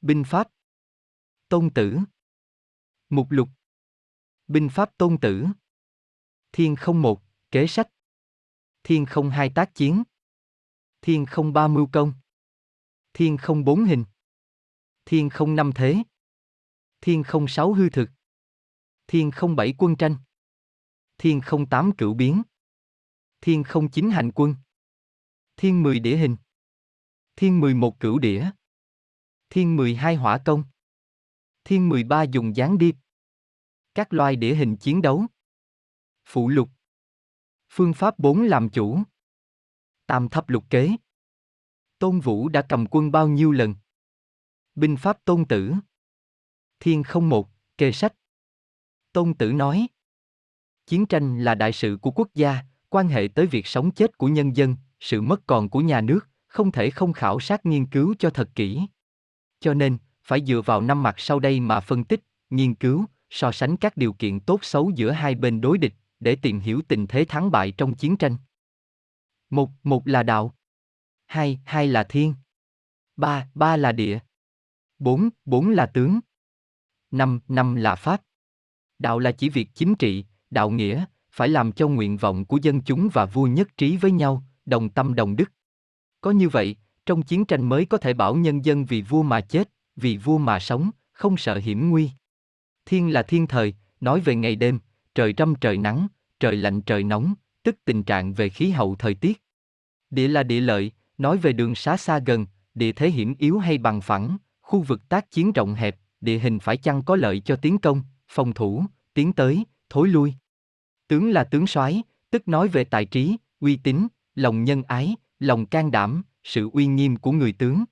Binh pháp. Tôn tử. Mục lục. Binh pháp tôn tử. Thiên không một, kế sách. Thiên không hai tác chiến. Thiên không ba mưu công. Thiên không bốn hình. Thiên không năm thế. Thiên không sáu hư thực. Thiên không bảy quân tranh. Thiên không tám cửu biến. Thiên không chín hành quân. Thiên mười đĩa hình. Thiên mười một cửu đĩa. Thiên mười hai hỏa công. Thiên mười ba dùng gián điệp. Các loài địa hình chiến đấu. Phụ lục. Phương pháp bốn làm chủ. Tam thập lục kế. Tôn Vũ đã cầm quân bao nhiêu lần? Binh pháp tôn tử. Thiên không một, kê sách. Tôn tử nói. Chiến tranh là đại sự của quốc gia, quan hệ tới việc sống chết của nhân dân, sự mất còn của nhà nước, không thể không khảo sát nghiên cứu cho thật kỹ. Cho nên, phải dựa vào năm mặt sau đây mà phân tích, nghiên cứu, so sánh các điều kiện tốt xấu giữa hai bên đối địch, để tìm hiểu tình thế thắng bại trong chiến tranh. Một, một là đạo. Hai, hai là thiên. Ba, ba là địa. Bốn, bốn là tướng. Năm, năm là pháp. Đạo là chỉ việc chính trị, đạo nghĩa, phải làm cho nguyện vọng của dân chúng và vua nhất trí với nhau, đồng tâm đồng đức. Có như vậy, trong chiến tranh mới có thể bảo nhân dân vì vua mà chết, vì vua mà sống, không sợ hiểm nguy. Thiên là thiên thời, nói về ngày đêm, trời trăm trời nắng, trời lạnh trời nóng, tức tình trạng về khí hậu thời tiết. Địa là địa lợi, nói về đường xá xa gần, địa thế hiểm yếu hay bằng phẳng, khu vực tác chiến rộng hẹp, địa hình phải chăng có lợi cho tiến công, phòng thủ, tiến tới, thối lui. Tướng là tướng soái, tức nói về tài trí, uy tín, lòng nhân ái, lòng can đảm, sự uy nghiêm của người tướng.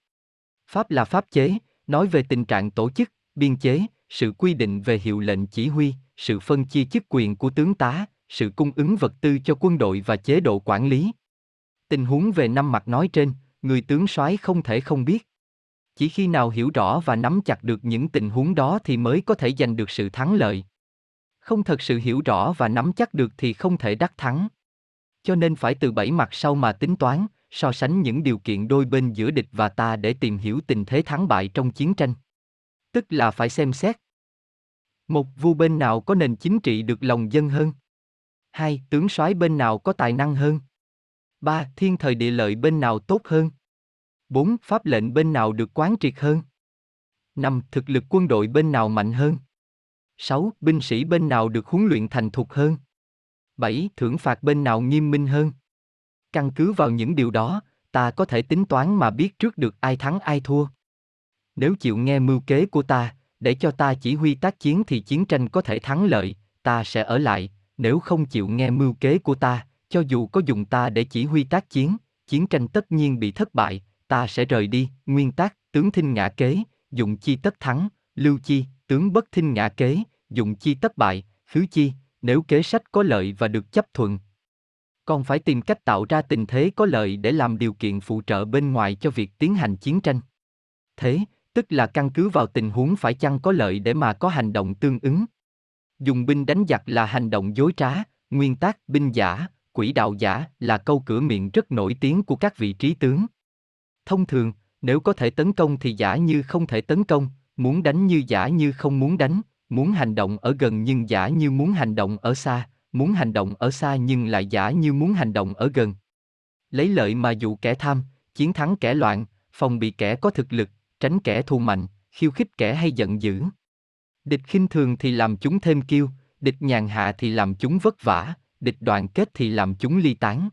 Pháp là pháp chế, nói về tình trạng tổ chức, biên chế, sự quy định về hiệu lệnh chỉ huy, sự phân chia chức quyền của tướng tá, sự cung ứng vật tư cho quân đội và chế độ quản lý. Tình huống về năm mặt nói trên, người tướng soái không thể không biết. Chỉ khi nào hiểu rõ và nắm chặt được những tình huống đó thì mới có thể giành được sự thắng lợi. Không thật sự hiểu rõ và nắm chắc được thì không thể đắc thắng. Cho nên phải từ bảy mặt sau mà tính toán, so sánh những điều kiện đôi bên giữa địch và ta để tìm hiểu tình thế thắng bại trong chiến tranh. Tức là phải xem xét. Một vua bên nào có nền chính trị được lòng dân hơn? Hai, tướng soái bên nào có tài năng hơn? Ba, thiên thời địa lợi bên nào tốt hơn? Bốn, pháp lệnh bên nào được quán triệt hơn? Năm, thực lực quân đội bên nào mạnh hơn? Sáu, binh sĩ bên nào được huấn luyện thành thục hơn? Bảy, thưởng phạt bên nào nghiêm minh hơn? Căn cứ vào những điều đó, ta có thể tính toán mà biết trước được ai thắng ai thua. Nếu chịu nghe mưu kế của ta, để cho ta chỉ huy tác chiến thì chiến tranh có thể thắng lợi, ta sẽ ở lại, nếu không chịu nghe mưu kế của ta, cho dù có dùng ta để chỉ huy tác chiến, chiến tranh tất nhiên bị thất bại, ta sẽ rời đi, nguyên tắc, tướng thinh ngã kế, dụng chi tất thắng, lưu chi, tướng bất thinh ngã kế, dụng chi tất bại, khứ chi, nếu kế sách có lợi và được chấp thuận. Còn phải tìm cách tạo ra tình thế có lợi để làm điều kiện phụ trợ bên ngoài cho việc tiến hành chiến tranh. Thế, tức là căn cứ vào tình huống phải chăng có lợi để mà có hành động tương ứng. Dùng binh đánh giặc là hành động dối trá, nguyên tắc binh giả, quỷ đạo giả là câu cửa miệng rất nổi tiếng của các vị trí tướng. Thông thường, nếu có thể tấn công thì giả như không thể tấn công, muốn đánh như giả như không muốn đánh, muốn hành động ở gần nhưng giả như muốn hành động ở xa, muốn hành động ở xa nhưng lại giả như muốn hành động ở gần. Lấy lợi mà dụ kẻ tham, chiến thắng kẻ loạn, phòng bị kẻ có thực lực, tránh kẻ thù mạnh, khiêu khích kẻ hay giận dữ. Địch khinh thường thì làm chúng thêm kiêu, địch nhàn hạ thì làm chúng vất vả, địch đoàn kết thì làm chúng ly tán.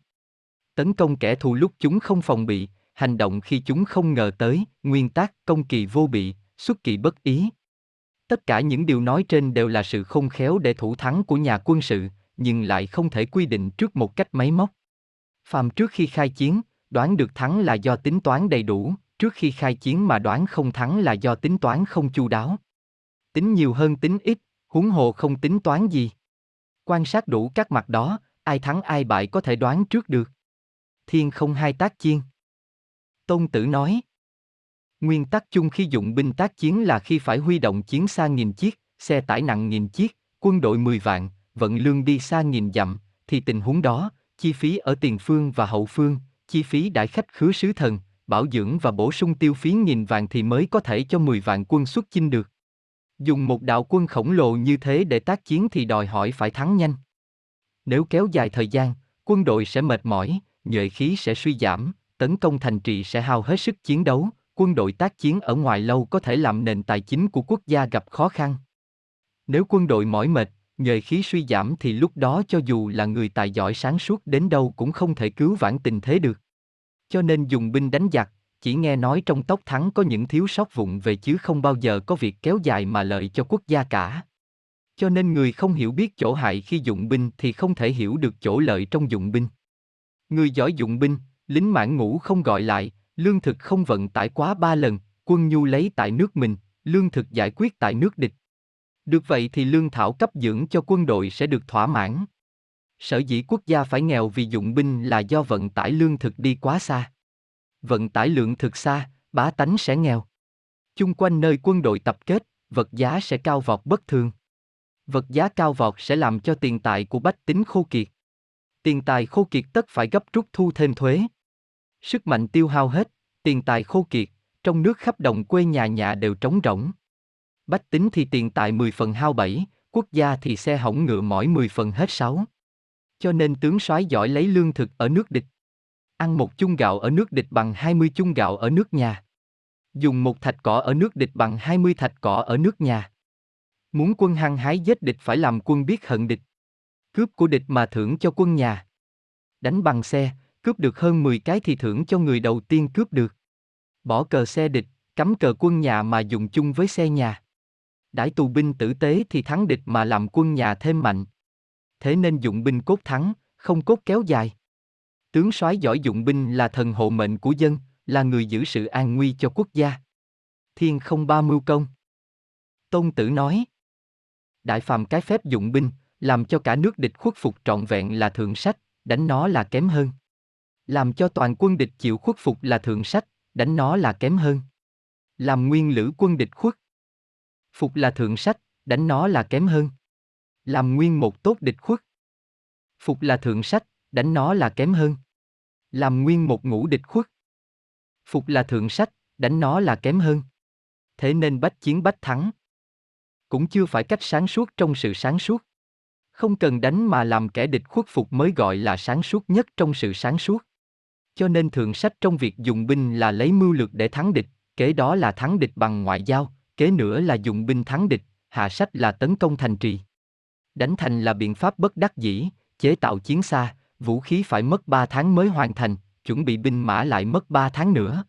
Tấn công kẻ thù lúc chúng không phòng bị, hành động khi chúng không ngờ tới, nguyên tắc công kỳ vô bị, xuất kỳ bất ý. Tất cả những điều nói trên đều là sự không khéo để thủ thắng của nhà quân sự, nhưng lại không thể quy định trước một cách máy móc. Phàm trước khi khai chiến, đoán được thắng là do tính toán đầy đủ, trước khi khai chiến mà đoán không thắng là do tính toán không chu đáo. Tính nhiều hơn tính ít, huống hồ không tính toán gì. Quan sát đủ các mặt đó, ai thắng ai bại có thể đoán trước được. Thiên không hai tác chiên. Tôn Tử nói. Nguyên tắc chung khi dụng binh tác chiến là khi phải huy động chiến xa nghìn chiếc, xe tải nặng nghìn chiếc, quân đội 10 vạn, vận lương đi xa nghìn dặm, thì tình huống đó, chi phí ở tiền phương và hậu phương, chi phí đại khách khứa sứ thần, bảo dưỡng và bổ sung tiêu phí nghìn vàng thì mới có thể cho 10 vạn quân xuất chinh được. Dùng một đạo quân khổng lồ như thế để tác chiến thì đòi hỏi phải thắng nhanh. Nếu kéo dài thời gian, quân đội sẽ mệt mỏi, nhuệ khí sẽ suy giảm, tấn công thành trì sẽ hao hết sức chiến đấu, quân đội tác chiến ở ngoài lâu có thể làm nền tài chính của quốc gia gặp khó khăn. Nếu quân đội mỏi mệt, nhuệ khí suy giảm thì lúc đó cho dù là người tài giỏi sáng suốt đến đâu cũng không thể cứu vãn tình thế được. Cho nên dùng binh đánh giặc, chỉ nghe nói trong tốc thắng có những thiếu sót vụng về chứ không bao giờ có việc kéo dài mà lợi cho quốc gia cả. Cho nên người không hiểu biết chỗ hại khi dụng binh thì không thể hiểu được chỗ lợi trong dụng binh. Người giỏi dụng binh, lính mãn ngũ không gọi lại, lương thực không vận tải quá ba lần, quân nhu lấy tại nước mình, lương thực giải quyết tại nước địch. Được vậy thì lương thảo cấp dưỡng cho quân đội sẽ được thỏa mãn. Sở dĩ quốc gia phải nghèo vì dụng binh là do vận tải lương thực đi quá xa. Vận tải lượng thực xa, bá tánh sẽ nghèo. Chung quanh nơi quân đội tập kết, vật giá sẽ cao vọt bất thường. Vật giá cao vọt sẽ làm cho tiền tài của bách tính khô kiệt. Tiền tài khô kiệt tất phải gấp rút thu thêm thuế. Sức mạnh tiêu hao hết, tiền tài khô kiệt, trong nước khắp đồng quê nhà nhà đều trống rỗng. Bách tính thì tiền tài 10 phần hao bảy, quốc gia thì xe hỏng ngựa mỏi 10 phần hết sáu. Cho nên tướng soái giỏi lấy lương thực ở nước địch. Ăn một chung gạo ở nước địch bằng 20 chung gạo ở nước nhà. Dùng một thạch cỏ ở nước địch bằng 20 thạch cỏ ở nước nhà. Muốn quân hăng hái giết địch phải làm quân biết hận địch. Cướp của địch mà thưởng cho quân nhà. Đánh bằng xe, cướp được hơn 10 cái thì thưởng cho người đầu tiên cướp được. Bỏ cờ xe địch, cắm cờ quân nhà mà dùng chung với xe nhà. Đãi tù binh tử tế thì thắng địch mà làm quân nhà thêm mạnh. Thế nên dụng binh cốt thắng, không cốt kéo dài. Tướng soái giỏi dụng binh là thần hộ mệnh của dân, là người giữ sự an nguy cho quốc gia. Thiên không ba mưu công. Tôn Tử nói. Đại phàm cái phép dụng binh, làm cho cả nước địch khuất phục trọn vẹn là thượng sách, đánh nó là kém hơn. Làm cho toàn quân địch chịu khuất phục là thượng sách, đánh nó là kém hơn. Làm nguyên lữ quân địch khuất. Phục là thượng sách, đánh nó là kém hơn. Làm nguyên một tốt địch khuất. Phục là thượng sách, đánh nó là kém hơn. Làm nguyên một ngũ địch khuất. Phục là thượng sách, đánh nó là kém hơn. Thế nên bách chiến bách thắng. Cũng chưa phải cách sáng suốt trong sự sáng suốt. Không cần đánh mà làm kẻ địch khuất phục mới gọi là sáng suốt nhất trong sự sáng suốt. Cho nên thượng sách trong việc dùng binh là lấy mưu lược để thắng địch, kế đó là thắng địch bằng ngoại giao, kế nữa là dùng binh thắng địch, hạ sách là tấn công thành trì. Đánh thành là biện pháp bất đắc dĩ, chế tạo chiến xa, vũ khí phải mất 3 tháng mới hoàn thành, chuẩn bị binh mã lại mất 3 tháng nữa.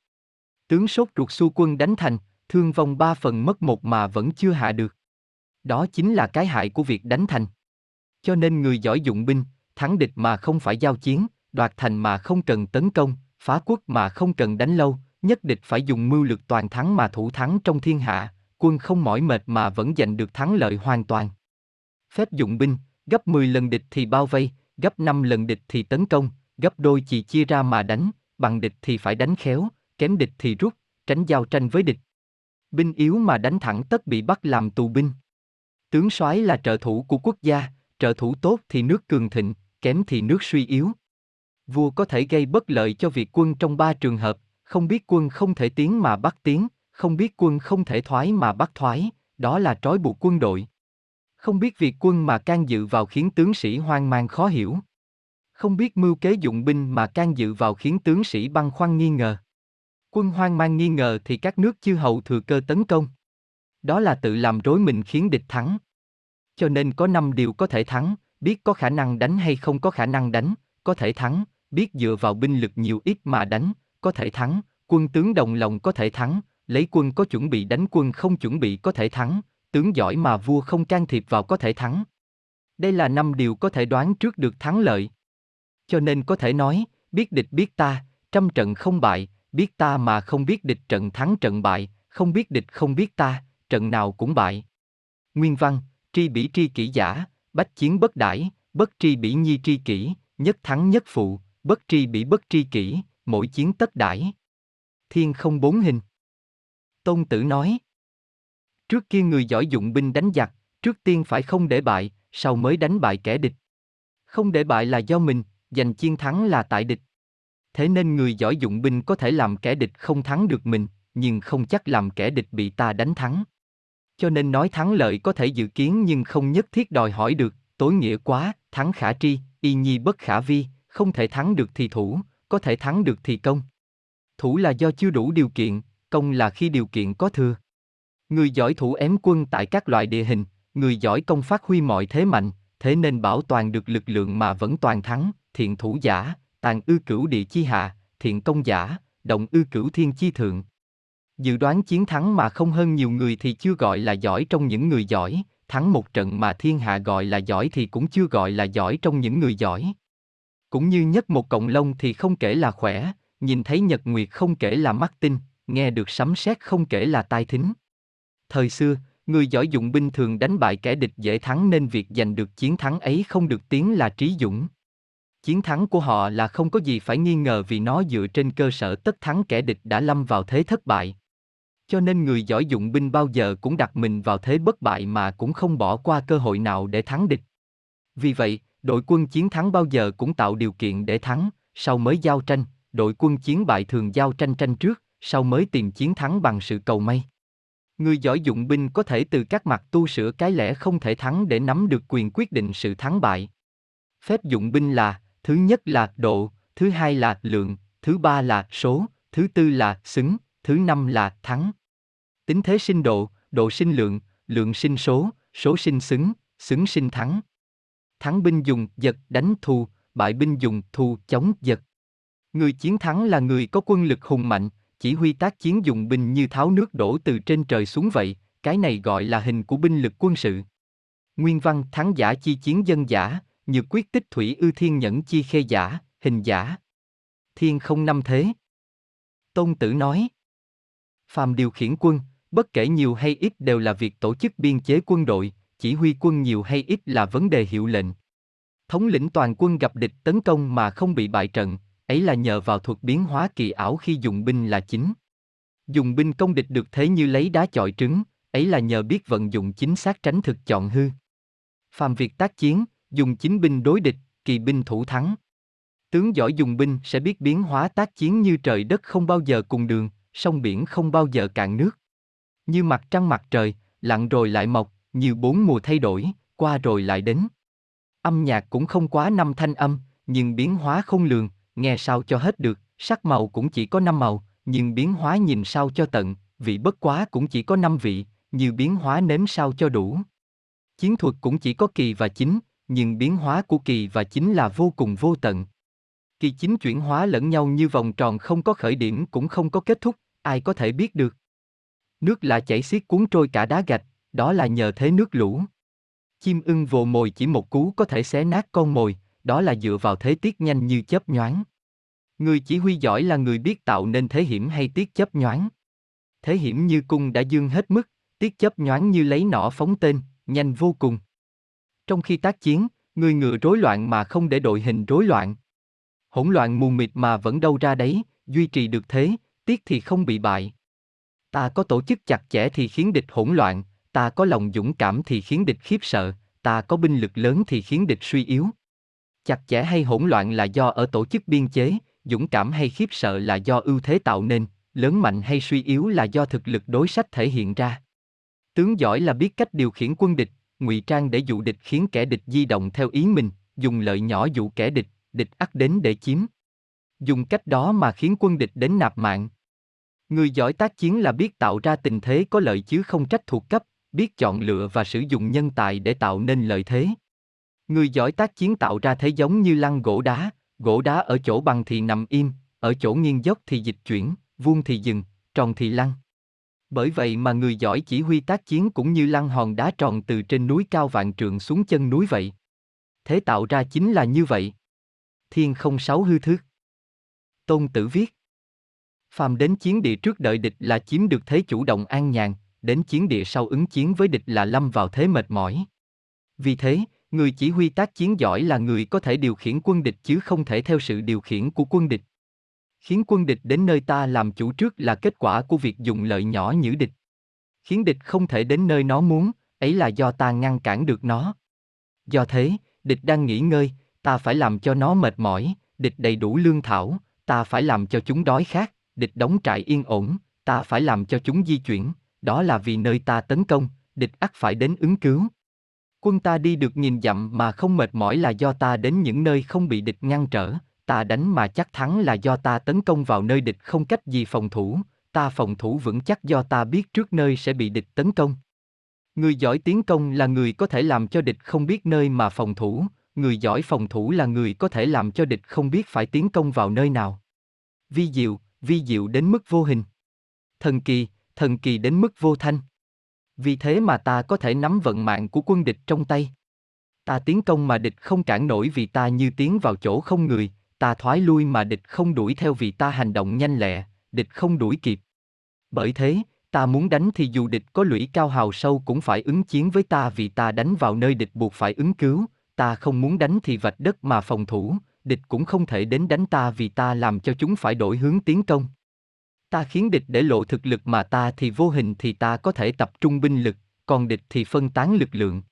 Tướng sốt ruột xu quân đánh thành, thương vong 3 phần mất một mà vẫn chưa hạ được. Đó chính là cái hại của việc đánh thành. Cho nên người giỏi dụng binh, thắng địch mà không phải giao chiến, đoạt thành mà không cần tấn công, phá quốc mà không cần đánh lâu, nhất địch phải dùng mưu lược toàn thắng mà thủ thắng trong thiên hạ, quân không mỏi mệt mà vẫn giành được thắng lợi hoàn toàn. Phép dụng binh, gấp 10 lần địch thì bao vây, gấp 5 lần địch thì tấn công, gấp đôi chỉ chia ra mà đánh, bằng địch thì phải đánh khéo, kém địch thì rút, tránh giao tranh với địch. Binh yếu mà đánh thẳng tất bị bắt làm tù binh. Tướng soái là trợ thủ của quốc gia, trợ thủ tốt thì nước cường thịnh, kém thì nước suy yếu. Vua có thể gây bất lợi cho việc quân trong ba trường hợp, không biết quân không thể tiến mà bắt tiến, không biết quân không thể thoái mà bắt thoái, đó là trói buộc quân đội. Không biết việc quân mà can dự vào khiến tướng sĩ hoang mang khó hiểu. Không biết mưu kế dụng binh mà can dự vào khiến tướng sĩ băng khoăn nghi ngờ. Quân hoang mang nghi ngờ thì các nước chư hầu thừa cơ tấn công. Đó là tự làm rối mình khiến địch thắng. Cho nên có năm điều có thể thắng, biết có khả năng đánh hay không có khả năng đánh, có thể thắng, biết dựa vào binh lực nhiều ít mà đánh, có thể thắng, quân tướng đồng lòng có thể thắng, lấy quân có chuẩn bị đánh quân không chuẩn bị có thể thắng, tướng giỏi mà vua không can thiệp vào có thể thắng. Đây là năm điều có thể đoán trước được thắng lợi. Cho nên có thể nói, biết địch biết ta, trăm trận không bại, biết ta mà không biết địch trận thắng trận bại, không biết địch không biết ta, trận nào cũng bại. Nguyên văn, tri bỉ tri kỷ giả, bách chiến bất đãi, bất tri bỉ nhi tri kỷ, nhất thắng nhất phụ, bất tri bỉ bất tri kỷ, mỗi chiến tất đãi. Thiên không bốn hình. Tôn Tử nói. Trước kia người giỏi dụng binh đánh giặc, trước tiên phải không để bại, sau mới đánh bại kẻ địch. Không để bại là do mình, giành chiến thắng là tại địch. Thế nên người giỏi dụng binh có thể làm kẻ địch không thắng được mình, nhưng không chắc làm kẻ địch bị ta đánh thắng. Cho nên nói thắng lợi có thể dự kiến nhưng không nhất thiết đòi hỏi được, tối nghĩa quá, thắng khả tri, y nhi bất khả vi, không thể thắng được thì thủ, có thể thắng được thì công. Thủ là do chưa đủ điều kiện, công là khi điều kiện có thừa. Người giỏi thủ ém quân tại các loại địa hình, người giỏi công phát huy mọi thế mạnh, thế nên bảo toàn được lực lượng mà vẫn toàn thắng, thiện thủ giả, tàn ư cửu địa chi hạ, thiện công giả, động ư cửu thiên chi thượng. Dự đoán chiến thắng mà không hơn nhiều người thì chưa gọi là giỏi trong những người giỏi, thắng một trận mà thiên hạ gọi là giỏi thì cũng chưa gọi là giỏi trong những người giỏi. Cũng như nhất một cộng lông thì không kể là khỏe, nhìn thấy nhật nguyệt không kể là mắt tinh, nghe được sấm sét không kể là tai thính. Thời xưa, người giỏi dụng binh thường đánh bại kẻ địch dễ thắng nên việc giành được chiến thắng ấy không được tiếng là trí dũng. Chiến thắng của họ là không có gì phải nghi ngờ vì nó dựa trên cơ sở tất thắng kẻ địch đã lâm vào thế thất bại. Cho nên người giỏi dụng binh bao giờ cũng đặt mình vào thế bất bại mà cũng không bỏ qua cơ hội nào để thắng địch. Vì vậy, đội quân chiến thắng bao giờ cũng tạo điều kiện để thắng, sau mới giao tranh, đội quân chiến bại thường giao tranh tranh trước, sau mới tìm chiến thắng bằng sự cầu may. Người giỏi dụng binh có thể từ các mặt tu sửa cái lẽ không thể thắng để nắm được quyền quyết định sự thắng bại. Phép dụng binh là, thứ nhất là độ, thứ hai là lượng, thứ ba là số, thứ tư là xứng, thứ năm là thắng. Tính thế sinh độ, độ sinh lượng, lượng sinh số, số sinh xứng, xứng sinh thắng. Thắng binh dùng giật đánh thù, bại binh dùng thù chống giật. Người chiến thắng là người có quân lực hùng mạnh, chỉ huy tác chiến dùng binh như tháo nước đổ từ trên trời xuống vậy, cái này gọi là hình của binh lực quân sự. Nguyên văn thắng giả chi chiến dân giả, nhược quyết tích thủy ư thiên nhẫn chi khê giả, hình giả. Thiên không năm thế. Tôn tử nói. Phàm điều khiển quân, bất kể nhiều hay ít đều là việc tổ chức biên chế quân đội, chỉ huy quân nhiều hay ít là vấn đề hiệu lệnh. Thống lĩnh toàn quân gặp địch tấn công mà không bị bại trận, ấy là nhờ vào thuật biến hóa kỳ ảo khi dùng binh là chính. Dùng binh công địch được thế như lấy đá chọi trứng, ấy là nhờ biết vận dụng chính xác tránh thực chọn hư. Phàm việc tác chiến, dùng chính binh đối địch, kỳ binh thủ thắng. Tướng giỏi dùng binh sẽ biết biến hóa tác chiến như trời đất không bao giờ cùng đường, sông biển không bao giờ cạn nước. Như mặt trăng mặt trời, lặn rồi lại mọc, nhiều bốn mùa thay đổi, qua rồi lại đến. Âm nhạc cũng không quá năm thanh âm, nhưng biến hóa không lường, nghe sao cho hết được, sắc màu cũng chỉ có năm màu, nhưng biến hóa nhìn sao cho tận, vị bất quá cũng chỉ có năm vị, như biến hóa nếm sao cho đủ. Chiến thuật cũng chỉ có kỳ và chính, nhưng biến hóa của kỳ và chính là vô cùng vô tận. Kỳ chính chuyển hóa lẫn nhau như vòng tròn không có khởi điểm cũng không có kết thúc, ai có thể biết được. Nước lạ chảy xiết cuốn trôi cả đá gạch, đó là nhờ thế nước lũ. Chim ưng vồ mồi chỉ một cú có thể xé nát con mồi, đó là dựa vào thế tiết nhanh như chớp nhoáng. Người chỉ huy giỏi là người biết tạo nên thế hiểm hay tiết chớp nhoáng. Thế hiểm như cung đã dương hết mức, tiết chớp nhoáng như lấy nỏ phóng tên, nhanh vô cùng. Trong khi tác chiến, người ngựa rối loạn mà không để đội hình rối loạn. Hỗn loạn mù mịt mà vẫn đâu ra đấy, duy trì được thế, tiết thì không bị bại. Ta có tổ chức chặt chẽ thì khiến địch hỗn loạn, ta có lòng dũng cảm thì khiến địch khiếp sợ, ta có binh lực lớn thì khiến địch suy yếu. Chặt chẽ hay hỗn loạn là do ở tổ chức biên chế, dũng cảm hay khiếp sợ là do ưu thế tạo nên, lớn mạnh hay suy yếu là do thực lực đối sách thể hiện ra. Tướng giỏi là biết cách điều khiển quân địch, ngụy trang để dụ địch khiến kẻ địch di động theo ý mình, dùng lợi nhỏ dụ kẻ địch, địch ắt đến để chiếm. Dùng cách đó mà khiến quân địch đến nạp mạng. Người giỏi tác chiến là biết tạo ra tình thế có lợi chứ không trách thuộc cấp, biết chọn lựa và sử dụng nhân tài để tạo nên lợi thế. Người giỏi tác chiến tạo ra thế giống như lăng gỗ đá, gỗ đá ở chỗ bằng thì nằm im, ở chỗ nghiêng dốc thì dịch chuyển, vuông thì dừng, tròn thì lăn. Bởi vậy mà người giỏi chỉ huy tác chiến cũng như lăn hòn đá tròn từ trên núi cao vạn trượng xuống chân núi vậy. Thế tạo ra chính là như vậy. Thiên không sáu hư thước. Tôn Tử viết. Phàm đến chiến địa trước đợi địch là chiếm được thế chủ động an nhàn, đến chiến địa sau ứng chiến với địch là lâm vào thế mệt mỏi. Vì thế, người chỉ huy tác chiến giỏi là người có thể điều khiển quân địch chứ không thể theo sự điều khiển của quân địch. Khiến quân địch đến nơi ta làm chủ trước là kết quả của việc dùng lợi nhỏ nhử địch. Khiến địch không thể đến nơi nó muốn, ấy là do ta ngăn cản được nó. Do thế, địch đang nghỉ ngơi, ta phải làm cho nó mệt mỏi, địch đầy đủ lương thảo, ta phải làm cho chúng đói khát, địch đóng trại yên ổn, ta phải làm cho chúng di chuyển, đó là vì nơi ta tấn công, địch ắt phải đến ứng cứu. Quân ta đi được nghìn dặm mà không mệt mỏi là do ta đến những nơi không bị địch ngăn trở, ta đánh mà chắc thắng là do ta tấn công vào nơi địch không cách gì phòng thủ, ta phòng thủ vững chắc do ta biết trước nơi sẽ bị địch tấn công. Người giỏi tiến công là người có thể làm cho địch không biết nơi mà phòng thủ, người giỏi phòng thủ là người có thể làm cho địch không biết phải tiến công vào nơi nào. Vi diệu, vi diệu đến mức vô hình. Thần kỳ, thần kỳ đến mức vô thanh. Vì thế mà ta có thể nắm vận mạng của quân địch trong tay. Ta tiến công mà địch không cản nổi vì ta như tiến vào chỗ không người, ta thoái lui mà địch không đuổi theo vì ta hành động nhanh lẹ, địch không đuổi kịp. Bởi thế, ta muốn đánh thì dù địch có lũy cao hào sâu cũng phải ứng chiến với ta vì ta đánh vào nơi địch buộc phải ứng cứu, ta không muốn đánh thì vạch đất mà phòng thủ, địch cũng không thể đến đánh ta vì ta làm cho chúng phải đổi hướng tiến công. Ta khiến địch để lộ thực lực mà ta thì vô hình thì ta có thể tập trung binh lực, còn địch thì phân tán lực lượng.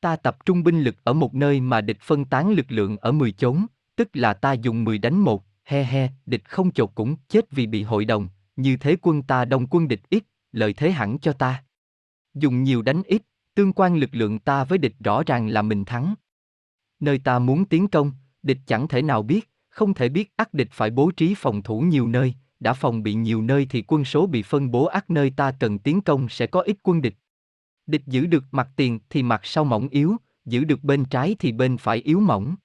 Ta tập trung binh lực ở một nơi mà địch phân tán lực lượng ở 10 chốn, tức là ta dùng 10 đánh một, he he, địch không chột cũng chết vì bị hội đồng, như thế quân ta đông quân địch ít, lợi thế hẳn cho ta. Dùng nhiều đánh ít, tương quan lực lượng ta với địch rõ ràng là mình thắng. Nơi ta muốn tiến công, địch chẳng thể nào biết, không thể biết ắt địch phải bố trí phòng thủ nhiều nơi, đã phòng bị nhiều nơi thì quân số bị phân bố ác nơi ta cần tiến công sẽ có ít quân địch. Địch giữ được mặt tiền thì mặt sau mỏng yếu, giữ được bên trái thì bên phải yếu mỏng.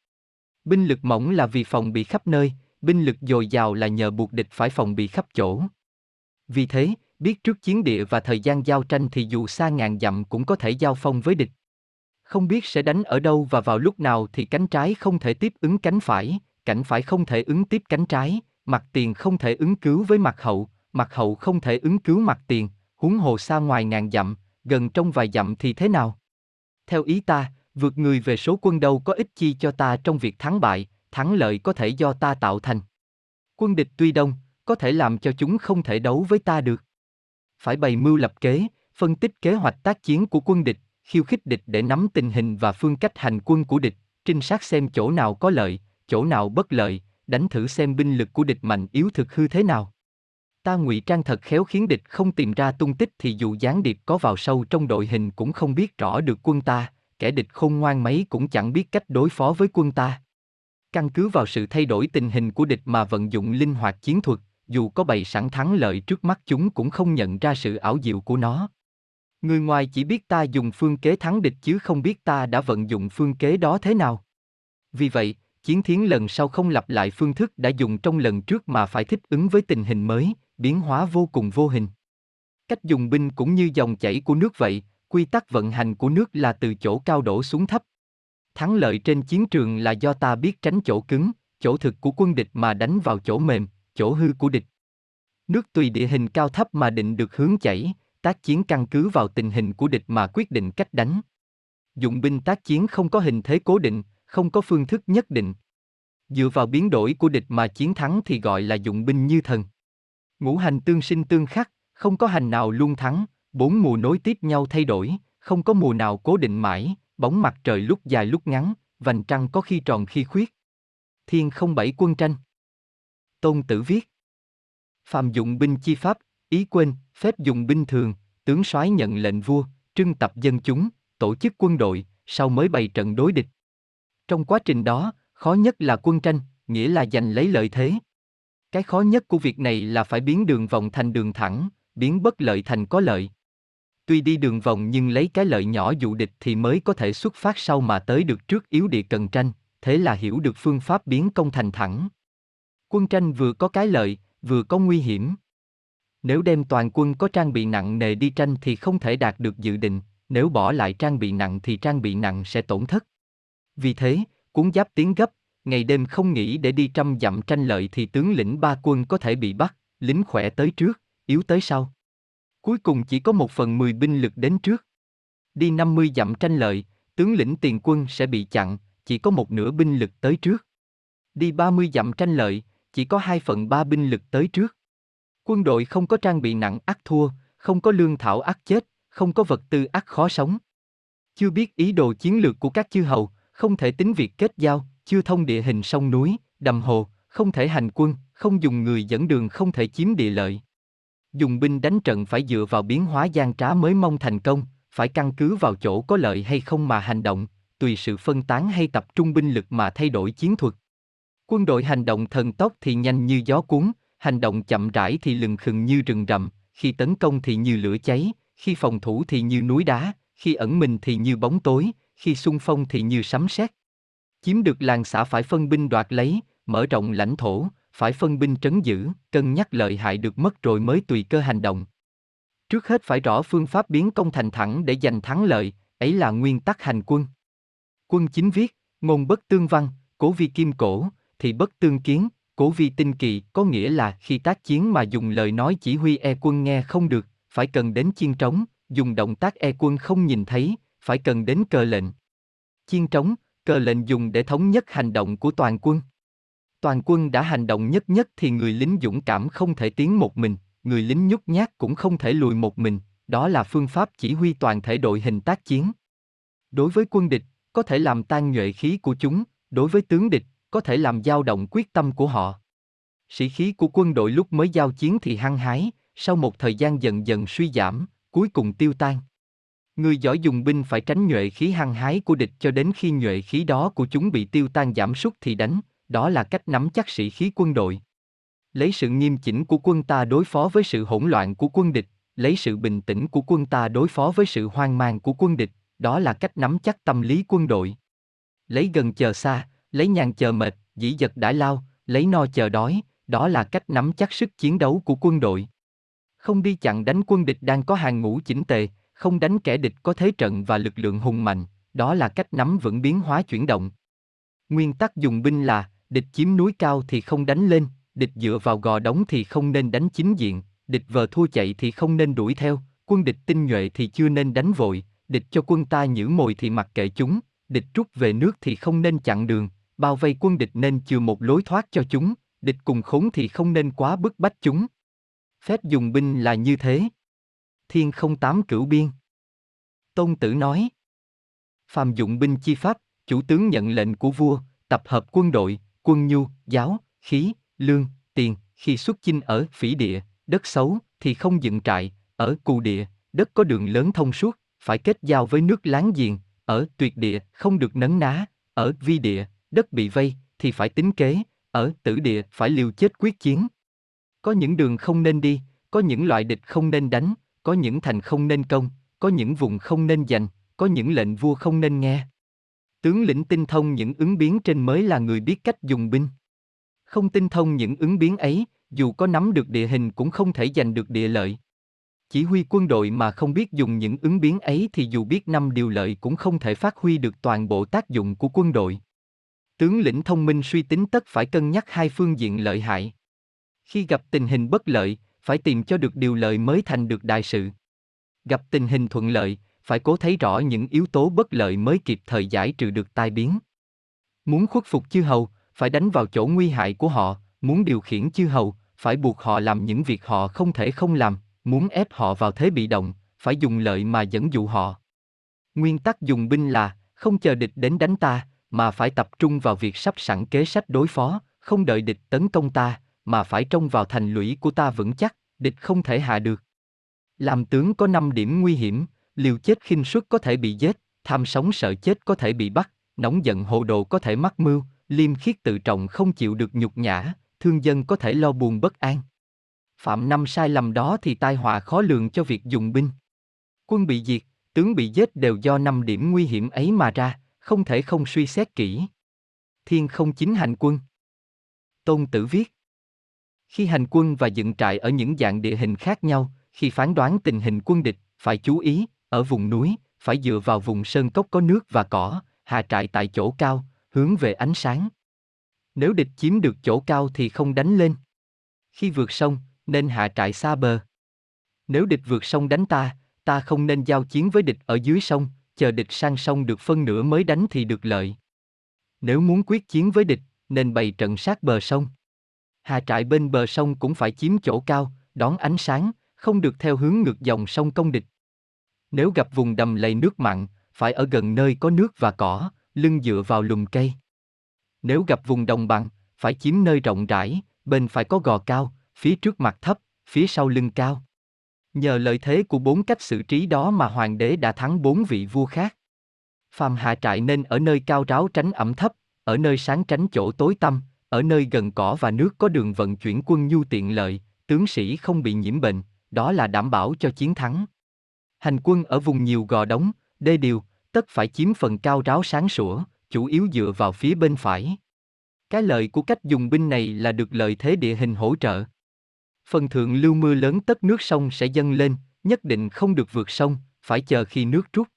Binh lực mỏng là vì phòng bị khắp nơi, binh lực dồi dào là nhờ buộc địch phải phòng bị khắp chỗ. Vì thế, biết trước chiến địa và thời gian giao tranh thì dù xa ngàn dặm cũng có thể giao phong với địch. Không biết sẽ đánh ở đâu và vào lúc nào thì cánh trái không thể tiếp ứng cánh phải, cánh phải không thể ứng tiếp cánh trái, mặt tiền không thể ứng cứu với mặt hậu, mặt hậu không thể ứng cứu mặt tiền, huống hồ xa ngoài ngàn dặm, gần trong vài dặm thì thế nào? Theo ý ta, vượt người về số quân đâu có ích chi cho ta trong việc thắng bại, thắng lợi có thể do ta tạo thành. Quân địch tuy đông, có thể làm cho chúng không thể đấu với ta được. Phải bày mưu lập kế, phân tích kế hoạch tác chiến của quân địch, khiêu khích địch để nắm tình hình và phương cách hành quân của địch, trinh sát xem chỗ nào có lợi, chỗ nào bất lợi, đánh thử xem binh lực của địch mạnh yếu thực hư thế nào. Ta ngụy trang thật khéo khiến địch không tìm ra tung tích thì dù gián điệp có vào sâu trong đội hình cũng không biết rõ được quân ta, kẻ địch khôn ngoan mấy cũng chẳng biết cách đối phó với quân ta. Căn cứ vào sự thay đổi tình hình của địch mà vận dụng linh hoạt chiến thuật, dù có bày sẵn thắng lợi trước mắt chúng cũng không nhận ra sự ảo diệu của nó. Người ngoài chỉ biết ta dùng phương kế thắng địch chứ không biết ta đã vận dụng phương kế đó thế nào. Vì vậy, chiến thiến lần sau không lặp lại phương thức đã dùng trong lần trước mà phải thích ứng với tình hình mới, biến hóa vô cùng vô hình. Cách dùng binh cũng như dòng chảy của nước vậy, quy tắc vận hành của nước là từ chỗ cao đổ xuống thấp. Thắng lợi trên chiến trường là do ta biết tránh chỗ cứng, chỗ thực của quân địch mà đánh vào chỗ mềm, chỗ hư của địch. Nước tùy địa hình cao thấp mà định được hướng chảy, tác chiến căn cứ vào tình hình của địch mà quyết định cách đánh. Dụng binh tác chiến không có hình thế cố định, không có phương thức nhất định. Dựa vào biến đổi của địch mà chiến thắng thì gọi là dụng binh như thần. Ngũ hành tương sinh tương khắc, không có hành nào luôn thắng, bốn mùa nối tiếp nhau thay đổi, không có mùa nào cố định mãi, bóng mặt trời lúc dài lúc ngắn, vành trăng có khi tròn khi khuyết. Thiên không bảy quân tranh. Tôn Tử viết. Phạm dụng binh chi pháp, ý quên, phép dùng binh thường, tướng soái nhận lệnh vua, trưng tập dân chúng, tổ chức quân đội, sau mới bày trận đối địch. Trong quá trình đó, khó nhất là quân tranh, nghĩa là giành lấy lợi thế. Cái khó nhất của việc này là phải biến đường vòng thành đường thẳng, biến bất lợi thành có lợi. Tuy đi đường vòng nhưng lấy cái lợi nhỏ dụ địch thì mới có thể xuất phát sau mà tới được trước yếu địa cần tranh, thế là hiểu được phương pháp biến công thành thẳng. Quân tranh vừa có cái lợi, vừa có nguy hiểm. Nếu đem toàn quân có trang bị nặng nề đi tranh thì không thể đạt được dự định, nếu bỏ lại trang bị nặng thì trang bị nặng sẽ tổn thất. Vì thế, cuốn giáp tiến gấp, ngày đêm không nghỉ để đi trăm dặm tranh lợi thì tướng lĩnh ba quân có thể bị bắt, lính khỏe tới trước, yếu tới sau. Cuối cùng chỉ có một phần mười binh lực đến trước. Đi 50 dặm tranh lợi, tướng lĩnh tiền quân sẽ bị chặn, chỉ có một nửa binh lực tới trước. Đi 30 dặm tranh lợi, chỉ có 2 phần 3 binh lực tới trước. Quân đội không có trang bị nặng ác thua, không có lương thảo ác chết, không có vật tư ác khó sống. Chưa biết ý đồ chiến lược của các chư hầu, không thể tính việc kết giao, chưa thông địa hình sông núi, đầm hồ, không thể hành quân, Không dùng người dẫn đường không thể chiếm địa lợi. Dùng binh đánh trận phải dựa vào biến hóa gian trá mới mong thành công, phải căn cứ vào chỗ có lợi hay không mà hành động, tùy sự phân tán hay tập trung binh lực mà thay đổi chiến thuật. Quân đội hành động thần tốc thì nhanh như gió cuốn, hành động chậm rãi thì lừng khừng như rừng rậm, khi tấn công thì như lửa cháy, khi phòng thủ thì như núi đá, khi ẩn mình thì như bóng tối, khi xung phong thì như sấm sét. Chiếm được làng xã phải phân binh đoạt lấy, mở rộng lãnh thổ, phải phân binh trấn giữ, cân nhắc lợi hại được mất rồi mới tùy cơ hành động. Trước hết phải rõ phương pháp biến công thành thẳng để giành thắng lợi, ấy là nguyên tắc hành quân. Quân chính viết, ngôn bất tương văn, cố vi kim cổ, thì bất tương kiến, cố vi tinh kỳ, có nghĩa là khi tác chiến mà dùng lời nói chỉ huy e quân nghe không được, phải cần đến chiên trống, dùng động tác e quân không nhìn thấy, phải cần đến cờ lệnh. Chiên trống, cờ lệnh dùng để thống nhất hành động của toàn quân. Toàn quân đã hành động nhất nhất thì người lính dũng cảm không thể tiến một mình, người lính nhút nhát cũng không thể lùi một mình, đó là phương pháp chỉ huy toàn thể đội hình tác chiến. Đối với quân địch, có thể làm tan nhuệ khí của chúng, đối với tướng địch, có thể làm dao động quyết tâm của họ. Sĩ khí của quân đội lúc mới giao chiến thì hăng hái, sau một thời gian dần dần suy giảm, cuối cùng tiêu tan. Người giỏi dùng binh phải tránh nhuệ khí hăng hái của địch cho đến khi nhuệ khí đó của chúng bị tiêu tan giảm sút thì đánh, đó là cách nắm chắc sĩ khí quân đội. Lấy sự nghiêm chỉnh của quân ta đối phó với sự hỗn loạn của quân địch, lấy sự bình tĩnh của quân ta đối phó với sự hoang mang của quân địch, đó là cách nắm chắc tâm lý quân đội. Lấy gần chờ xa, lấy nhàn chờ mệt, dĩ giật đãi lao, lấy no chờ đói, đó là cách nắm chắc sức chiến đấu của quân đội. Không đi chặn đánh quân địch đang có hàng ngũ chỉnh tề, không đánh kẻ địch có thế trận và lực lượng hùng mạnh, đó là cách nắm vững biến hóa chuyển động. Nguyên tắc dùng binh là, địch chiếm núi cao thì không đánh lên, địch dựa vào gò đóng thì không nên đánh chính diện, địch vờ thua chạy thì không nên đuổi theo, quân địch tinh nhuệ thì chưa nên đánh vội, địch cho quân ta nhử mồi thì mặc kệ chúng, địch rút về nước thì không nên chặn đường, bao vây quân địch nên chừa một lối thoát cho chúng, địch cùng khốn thì không nên quá bức bách chúng. Phép dùng binh là như thế. Thiên không tám cửu biên. Tôn Tử nói. Phàm dụng binh chi pháp, chủ tướng nhận lệnh của vua, tập hợp quân đội, quân nhu, giáo, khí, lương, tiền, khi xuất chinh ở phỉ địa, đất xấu, thì không dựng trại, ở cù địa, đất có đường lớn thông suốt, phải kết giao với nước láng giềng, ở tuyệt địa, không được nấn ná, ở vi địa, đất bị vây, thì phải tính kế, ở tử địa, phải liều chết quyết chiến. Có những đường không nên đi, có những loại địch không nên đánh, có những thành không nên công, có những vùng không nên giành, có những lệnh vua không nên nghe. Tướng lĩnh tinh thông những ứng biến trên mới là người biết cách dùng binh. Không tinh thông những ứng biến ấy, dù có nắm được địa hình cũng không thể giành được địa lợi. Chỉ huy quân đội mà không biết dùng những ứng biến ấy thì dù biết năm điều lợi cũng không thể phát huy được toàn bộ tác dụng của quân đội. Tướng lĩnh thông minh suy tính tất phải cân nhắc hai phương diện lợi hại. Khi gặp tình hình bất lợi, phải tìm cho được điều lợi mới thành được đại sự. Gặp tình hình thuận lợi, phải cố thấy rõ những yếu tố bất lợi mới kịp thời giải trừ được tai biến. Muốn khuất phục chư hầu, phải đánh vào chỗ nguy hại của họ, muốn điều khiển chư hầu, phải buộc họ làm những việc họ không thể không làm, muốn ép họ vào thế bị động, phải dùng lợi mà dẫn dụ họ. Nguyên tắc dùng binh là, không chờ địch đến đánh ta, mà phải tập trung vào việc sắp sẵn kế sách đối phó, không đợi địch tấn công ta, mà phải trông vào thành lũy của ta vững chắc, địch không thể hạ được. Làm tướng có 5 điểm nguy hiểm, liều chết khinh suất có thể bị giết, tham sống sợ chết có thể bị bắt, nóng giận hồ đồ có thể mắc mưu, liêm khiết tự trọng không chịu được nhục nhã, thương dân có thể lo buồn bất an. Phạm năm sai lầm đó thì tai họa khó lường cho việc dùng binh. Quân bị diệt, tướng bị giết đều do năm điểm nguy hiểm ấy mà ra, không thể không suy xét kỹ. Thiên không chính hành quân. Tôn Tử viết. Khi hành quân và dựng trại ở những dạng địa hình khác nhau, khi phán đoán tình hình quân địch, phải chú ý, ở vùng núi, phải dựa vào vùng sơn cốc có nước và cỏ, hạ trại tại chỗ cao, hướng về ánh sáng. Nếu địch chiếm được chỗ cao thì không đánh lên. Khi vượt sông, nên hạ trại xa bờ. Nếu địch vượt sông đánh ta, ta không nên giao chiến với địch ở dưới sông, chờ địch sang sông được phân nửa mới đánh thì được lợi. Nếu muốn quyết chiến với địch, nên bày trận sát bờ sông. Hạ trại bên bờ sông cũng phải chiếm chỗ cao, đón ánh sáng, không được theo hướng ngược dòng sông công địch. Nếu gặp vùng đầm lầy nước mặn, phải ở gần nơi có nước và cỏ, lưng dựa vào lùm cây. Nếu gặp vùng đồng bằng, phải chiếm nơi rộng rãi, bên phải có gò cao, phía trước mặt thấp, phía sau lưng cao. Nhờ lợi thế của bốn cách xử trí đó mà hoàng đế đã thắng bốn vị vua khác. Phàm hạ trại nên ở nơi cao ráo tránh ẩm thấp, ở nơi sáng tránh chỗ tối tăm, ở nơi gần cỏ và nước có đường vận chuyển quân nhu tiện lợi, tướng sĩ không bị nhiễm bệnh, đó là đảm bảo cho chiến thắng. Hành quân ở vùng nhiều gò đống, đê điều, tất phải chiếm phần cao ráo sáng sủa, chủ yếu dựa vào phía bên phải. Cái lợi của cách dùng binh này là được lợi thế địa hình hỗ trợ. Phần thượng lưu mưa lớn tất nước sông sẽ dâng lên, nhất định không được vượt sông, phải chờ khi nước rút.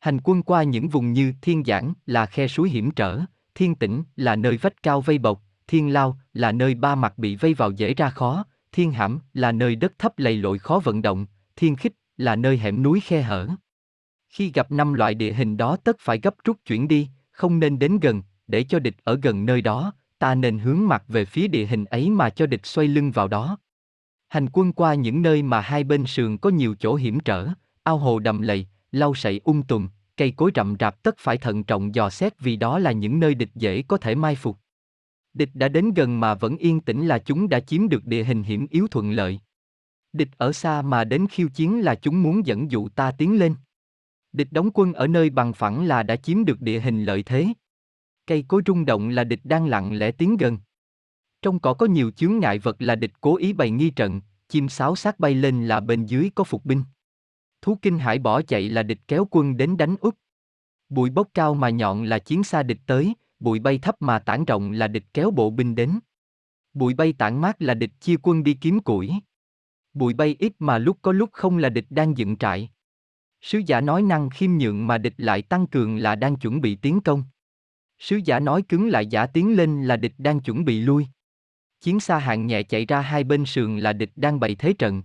Hành quân qua những vùng như Thiên Giảng là khe suối hiểm trở, Thiên Tĩnh là nơi vách cao vây bọc, Thiên Lao là nơi ba mặt bị vây vào dễ ra khó, Thiên Hãm là nơi đất thấp lầy lội khó vận động, Thiên Khích là nơi hẻm núi khe hở. Khi gặp năm loại địa hình đó tất phải gấp rút chuyển đi, không nên đến gần, để cho địch ở gần nơi đó, ta nên hướng mặt về phía địa hình ấy mà cho địch xoay lưng vào đó. Hành quân qua những nơi mà hai bên sườn có nhiều chỗ hiểm trở, ao hồ đầm lầy, lau sậy ung um tùm, cây cối rậm rạp tất phải thận trọng dò xét vì đó là những nơi địch dễ có thể mai phục. Địch đã đến gần mà vẫn yên tĩnh là chúng đã chiếm được địa hình hiểm yếu thuận lợi. Địch ở xa mà đến khiêu chiến là chúng muốn dẫn dụ ta tiến lên. Địch đóng quân ở nơi bằng phẳng là đã chiếm được địa hình lợi thế. Cây cối rung động là địch đang lặng lẽ tiến gần. Trong cỏ có nhiều chướng ngại vật là địch cố ý bày nghi trận, chim sáo sát bay lên là bên dưới có phục binh. Thú kinh hải bỏ chạy là địch kéo quân đến đánh úp. Bụi bốc cao mà nhọn là chiến xa địch tới, bụi bay thấp mà tản rộng là địch kéo bộ binh đến. Bụi bay tản mát là địch chia quân đi kiếm củi. Bụi bay ít mà lúc có lúc không là địch đang dựng trại. Sứ giả nói năng khiêm nhượng mà địch lại tăng cường là đang chuẩn bị tiến công. Sứ giả nói cứng lại giả tiến lên là địch đang chuẩn bị lui. Chiến xa hạng nhẹ chạy ra hai bên sườn là địch đang bày thế trận.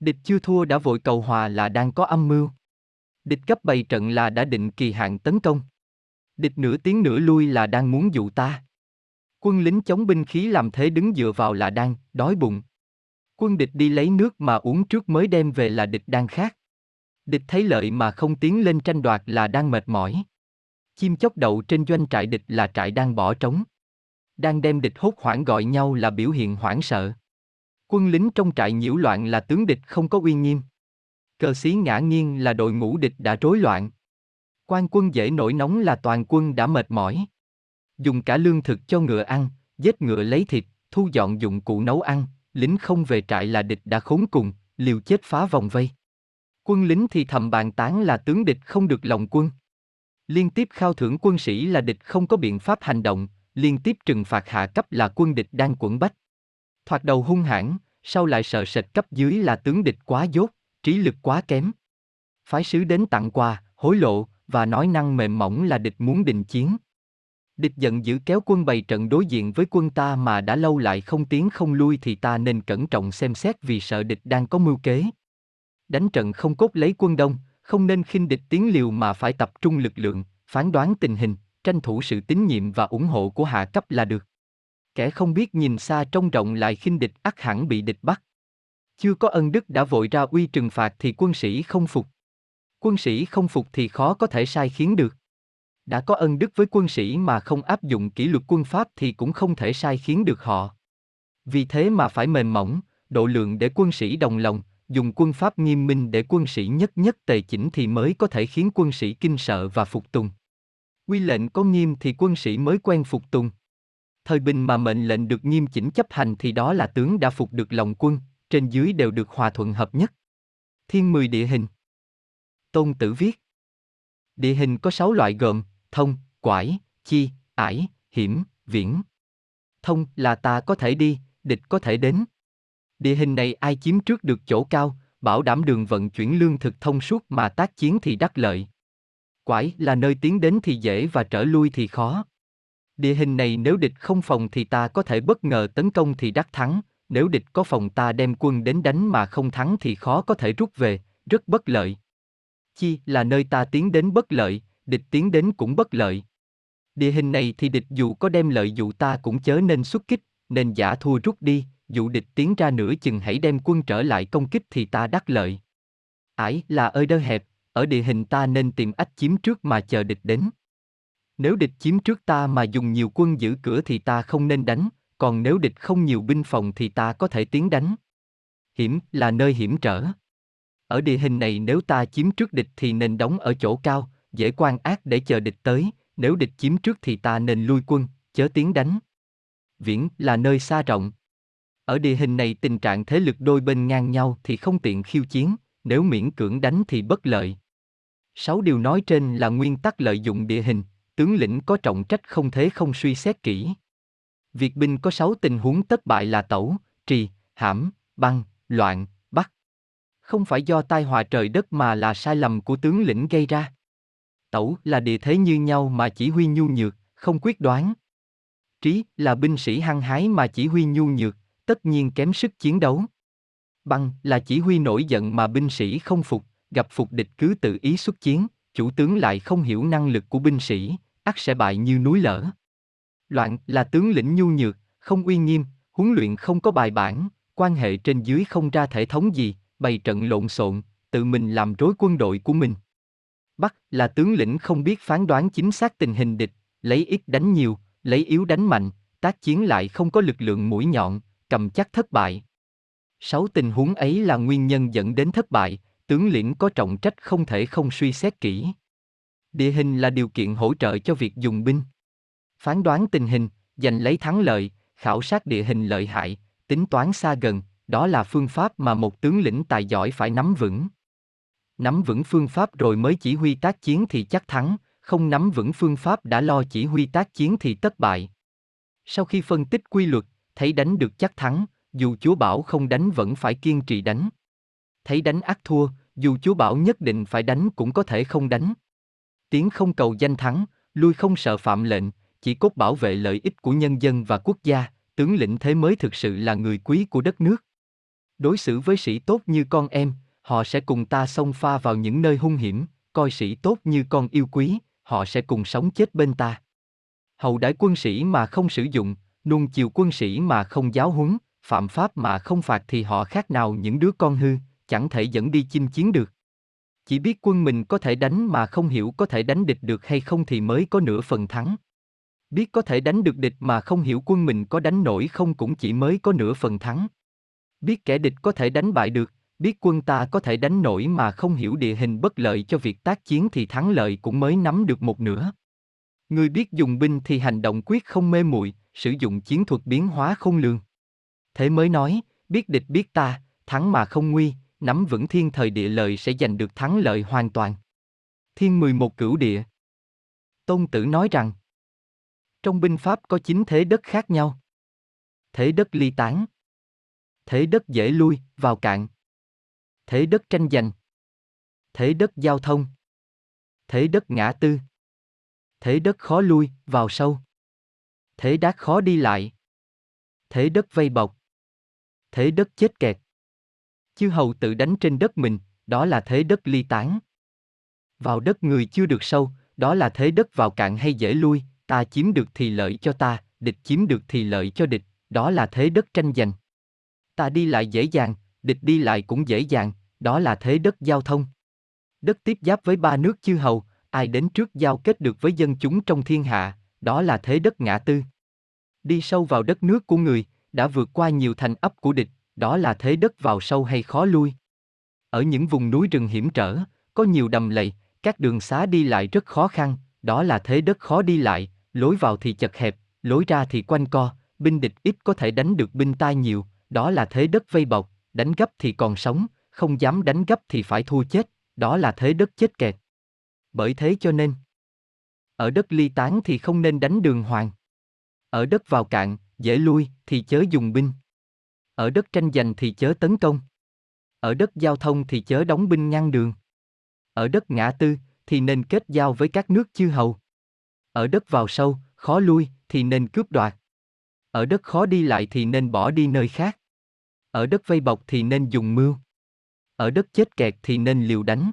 Địch chưa thua đã vội cầu hòa là đang có âm mưu. Địch cấp bày trận là đã định kỳ hạn tấn công. Địch nửa tiếng nửa lui là đang muốn dụ ta. Quân lính chống binh khí làm thế đứng dựa vào là đang đói bụng. Quân địch đi lấy nước mà uống trước mới đem về là địch đang khát. Địch thấy lợi mà không tiến lên tranh đoạt là đang mệt mỏi. Chim chóc đậu trên doanh trại địch là trại đang bỏ trống. Đang đem địch hốt hoảng gọi nhau là biểu hiện hoảng sợ. Quân lính trong trại nhiễu loạn là tướng địch không có uy nghiêm. Cờ xí ngã nghiêng là đội ngũ địch đã rối loạn. Quan quân dễ nổi nóng là toàn quân đã mệt mỏi. Dùng cả lương thực cho ngựa ăn, giết ngựa lấy thịt, thu dọn dụng cụ nấu ăn, lính không về trại là địch đã khốn cùng, liều chết phá vòng vây. Quân lính thì thầm bàn tán là tướng địch không được lòng quân. Liên tiếp khao thưởng quân sĩ là địch không có biện pháp hành động, liên tiếp trừng phạt hạ cấp là quân địch đang quẩn bách. Thoạt đầu hung hãn, sau lại sợ sệt cấp dưới là tướng địch quá dốt, trí lực quá kém. Phái sứ đến tặng quà, hối lộ, và nói năng mềm mỏng là địch muốn đình chiến. Địch giận dữ kéo quân bày trận đối diện với quân ta mà đã lâu lại không tiến không lui thì ta nên cẩn trọng xem xét vì sợ địch đang có mưu kế. Đánh trận không cốt lấy quân đông, không nên khinh địch tiến liều mà phải tập trung lực lượng, phán đoán tình hình, tranh thủ sự tín nhiệm và ủng hộ của hạ cấp là được. Kẻ không biết nhìn xa trông rộng lại khinh địch ắt hẳn bị địch bắt. Chưa có ân đức đã vội ra uy trừng phạt thì quân sĩ không phục. Quân sĩ không phục thì khó có thể sai khiến được. Đã có ân đức với quân sĩ mà không áp dụng kỷ luật quân pháp thì cũng không thể sai khiến được họ. Vì thế mà phải mềm mỏng, độ lượng để quân sĩ đồng lòng, dùng quân pháp nghiêm minh để quân sĩ nhất nhất tề chỉnh thì mới có thể khiến quân sĩ kinh sợ và phục tùng. Quy lệnh có nghiêm thì quân sĩ mới quen phục tùng. Thời bình mà mệnh lệnh được nghiêm chỉnh chấp hành thì đó là tướng đã phục được lòng quân, trên dưới đều được hòa thuận hợp nhất. Thiên mười địa hình Tôn Tử viết Địa hình có sáu loại gồm, thông, quải, chi, ải, hiểm, viễn. Thông là ta có thể đi, địch có thể đến. Địa hình này ai chiếm trước được chỗ cao, bảo đảm đường vận chuyển lương thực thông suốt mà tác chiến thì đắc lợi. Quải là nơi tiến đến thì dễ và trở lui thì khó. Địa hình này nếu địch không phòng thì ta có thể bất ngờ tấn công thì đắc thắng, nếu địch có phòng ta đem quân đến đánh mà không thắng thì khó có thể rút về, rất bất lợi. Chi là nơi ta tiến đến bất lợi, địch tiến đến cũng bất lợi. Địa hình này thì địch dù có đem lợi dụ ta cũng chớ nên xuất kích, nên giả thua rút đi, dụ địch tiến ra nửa chừng hãy đem quân trở lại công kích thì ta đắc lợi. Ải là ơi đơ hẹp, ở địa hình ta nên tìm ách chiếm trước mà chờ địch đến. Nếu địch chiếm trước ta mà dùng nhiều quân giữ cửa thì ta không nên đánh, còn nếu địch không nhiều binh phòng thì ta có thể tiến đánh. Hiểm là nơi hiểm trở. Ở địa hình này nếu ta chiếm trước địch thì nên đóng ở chỗ cao, dễ quan ác để chờ địch tới, nếu địch chiếm trước thì ta nên lui quân, chớ tiến đánh. Viễn là nơi xa rộng. Ở địa hình này tình trạng thế lực đôi bên ngang nhau thì không tiện khiêu chiến, nếu miễn cưỡng đánh thì bất lợi. Sáu điều nói trên là nguyên tắc lợi dụng địa hình, tướng lĩnh có trọng trách không thế không suy xét kỹ. Việt binh có sáu tình huống tất bại là tẩu, trì, hãm, băng, loạn, bắt. Không phải do tai họa trời đất mà là sai lầm của tướng lĩnh gây ra. Tẩu là địa thế như nhau mà chỉ huy nhu nhược, không quyết đoán. Trí là binh sĩ hăng hái mà chỉ huy nhu nhược, tất nhiên kém sức chiến đấu. Băng là chỉ huy nổi giận mà binh sĩ không phục, gặp phục địch cứ tự ý xuất chiến, chủ tướng lại không hiểu năng lực của binh sĩ, ắt sẽ bại như núi lở. Loạn là tướng lĩnh nhu nhược, không uy nghiêm, huấn luyện không có bài bản, quan hệ trên dưới không ra thể thống gì, bày trận lộn xộn, tự mình làm rối quân đội của mình. Bắc là tướng lĩnh không biết phán đoán chính xác tình hình địch, lấy ít đánh nhiều, lấy yếu đánh mạnh, tác chiến lại không có lực lượng mũi nhọn, cầm chắc thất bại. Sáu tình huống ấy là nguyên nhân dẫn đến thất bại, tướng lĩnh có trọng trách không thể không suy xét kỹ. Địa hình là điều kiện hỗ trợ cho việc dùng binh. Phán đoán tình hình, giành lấy thắng lợi, khảo sát địa hình lợi hại, tính toán xa gần, đó là phương pháp mà một tướng lĩnh tài giỏi phải nắm vững. Nắm vững phương pháp rồi mới chỉ huy tác chiến thì chắc thắng, không nắm vững phương pháp đã lo chỉ huy tác chiến thì tất bại. Sau khi phân tích quy luật, thấy đánh được chắc thắng, dù chúa bảo không đánh vẫn phải kiên trì đánh. Thấy đánh ác thua, dù chúa bảo nhất định phải đánh cũng có thể không đánh. Tiến không cầu danh thắng, lui không sợ phạm lệnh, chỉ cốt bảo vệ lợi ích của nhân dân và quốc gia, tướng lĩnh thế mới thực sự là người quý của đất nước. Đối xử với sĩ tốt như con em, họ sẽ cùng ta xông pha vào những nơi hung hiểm, coi sĩ tốt như con yêu quý, họ sẽ cùng sống chết bên ta. Hậu đãi quân sĩ mà không sử dụng, nuông chiều quân sĩ mà không giáo huấn, phạm pháp mà không phạt thì họ khác nào những đứa con hư, chẳng thể dẫn đi chinh chiến được. Chỉ biết quân mình có thể đánh mà không hiểu có thể đánh địch được hay không thì mới có nửa phần thắng. Biết có thể đánh được địch mà không hiểu quân mình có đánh nổi không cũng chỉ mới có nửa phần thắng. Biết kẻ địch có thể đánh bại được, biết quân ta có thể đánh nổi mà không hiểu địa hình bất lợi cho việc tác chiến thì thắng lợi cũng mới nắm được một nửa. Người biết dùng binh thì hành động quyết không mê muội, sử dụng chiến thuật biến hóa không lường. Thế mới nói, biết địch biết ta, thắng mà không nguy, nắm vững thiên thời địa lợi sẽ giành được thắng lợi hoàn toàn. Thiên 11 cửu địa Tôn Tử nói rằng, trong binh pháp có chín thế đất khác nhau. Thế đất ly tán. Thế đất dễ lui, vào cạn. Thế đất tranh giành. Thế đất giao thông. Thế đất ngã tư. Thế đất khó lui, vào sâu. Thế đát khó đi lại. Thế đất vây bọc. Thế đất chết kẹt. Chư hầu tự đánh trên đất mình, đó là thế đất ly tán. Vào đất người chưa được sâu, đó là thế đất vào cạn hay dễ lui, ta chiếm được thì lợi cho ta, địch chiếm được thì lợi cho địch, đó là thế đất tranh giành. Ta đi lại dễ dàng, địch đi lại cũng dễ dàng, đó là thế đất giao thông. Đất tiếp giáp với ba nước chư hầu, ai đến trước giao kết được với dân chúng trong thiên hạ, đó là thế đất ngã tư. Đi sâu vào đất nước của người, đã vượt qua nhiều thành ấp của địch, đó là thế đất vào sâu hay khó lui. Ở những vùng núi rừng hiểm trở, có nhiều đầm lầy, các đường xá đi lại rất khó khăn, đó là thế đất khó đi lại, lối vào thì chật hẹp, lối ra thì quanh co, binh địch ít có thể đánh được binh tai nhiều, đó là thế đất vây bọc, đánh gấp thì còn sống, không dám đánh gấp thì phải thua chết, đó là thế đất chết kẹt. Bởi thế cho nên, ở đất ly tán thì không nên đánh đường hoàng. Ở đất vào cạn, dễ lui, thì chớ dùng binh. Ở đất tranh giành thì chớ tấn công. Ở đất giao thông thì chớ đóng binh ngăn đường. Ở đất ngã tư, thì nên kết giao với các nước chư hầu. Ở đất vào sâu, khó lui, thì nên cướp đoạt. Ở đất khó đi lại thì nên bỏ đi nơi khác. Ở đất vây bọc thì nên dùng mưu. Ở đất chết kẹt thì nên liều đánh.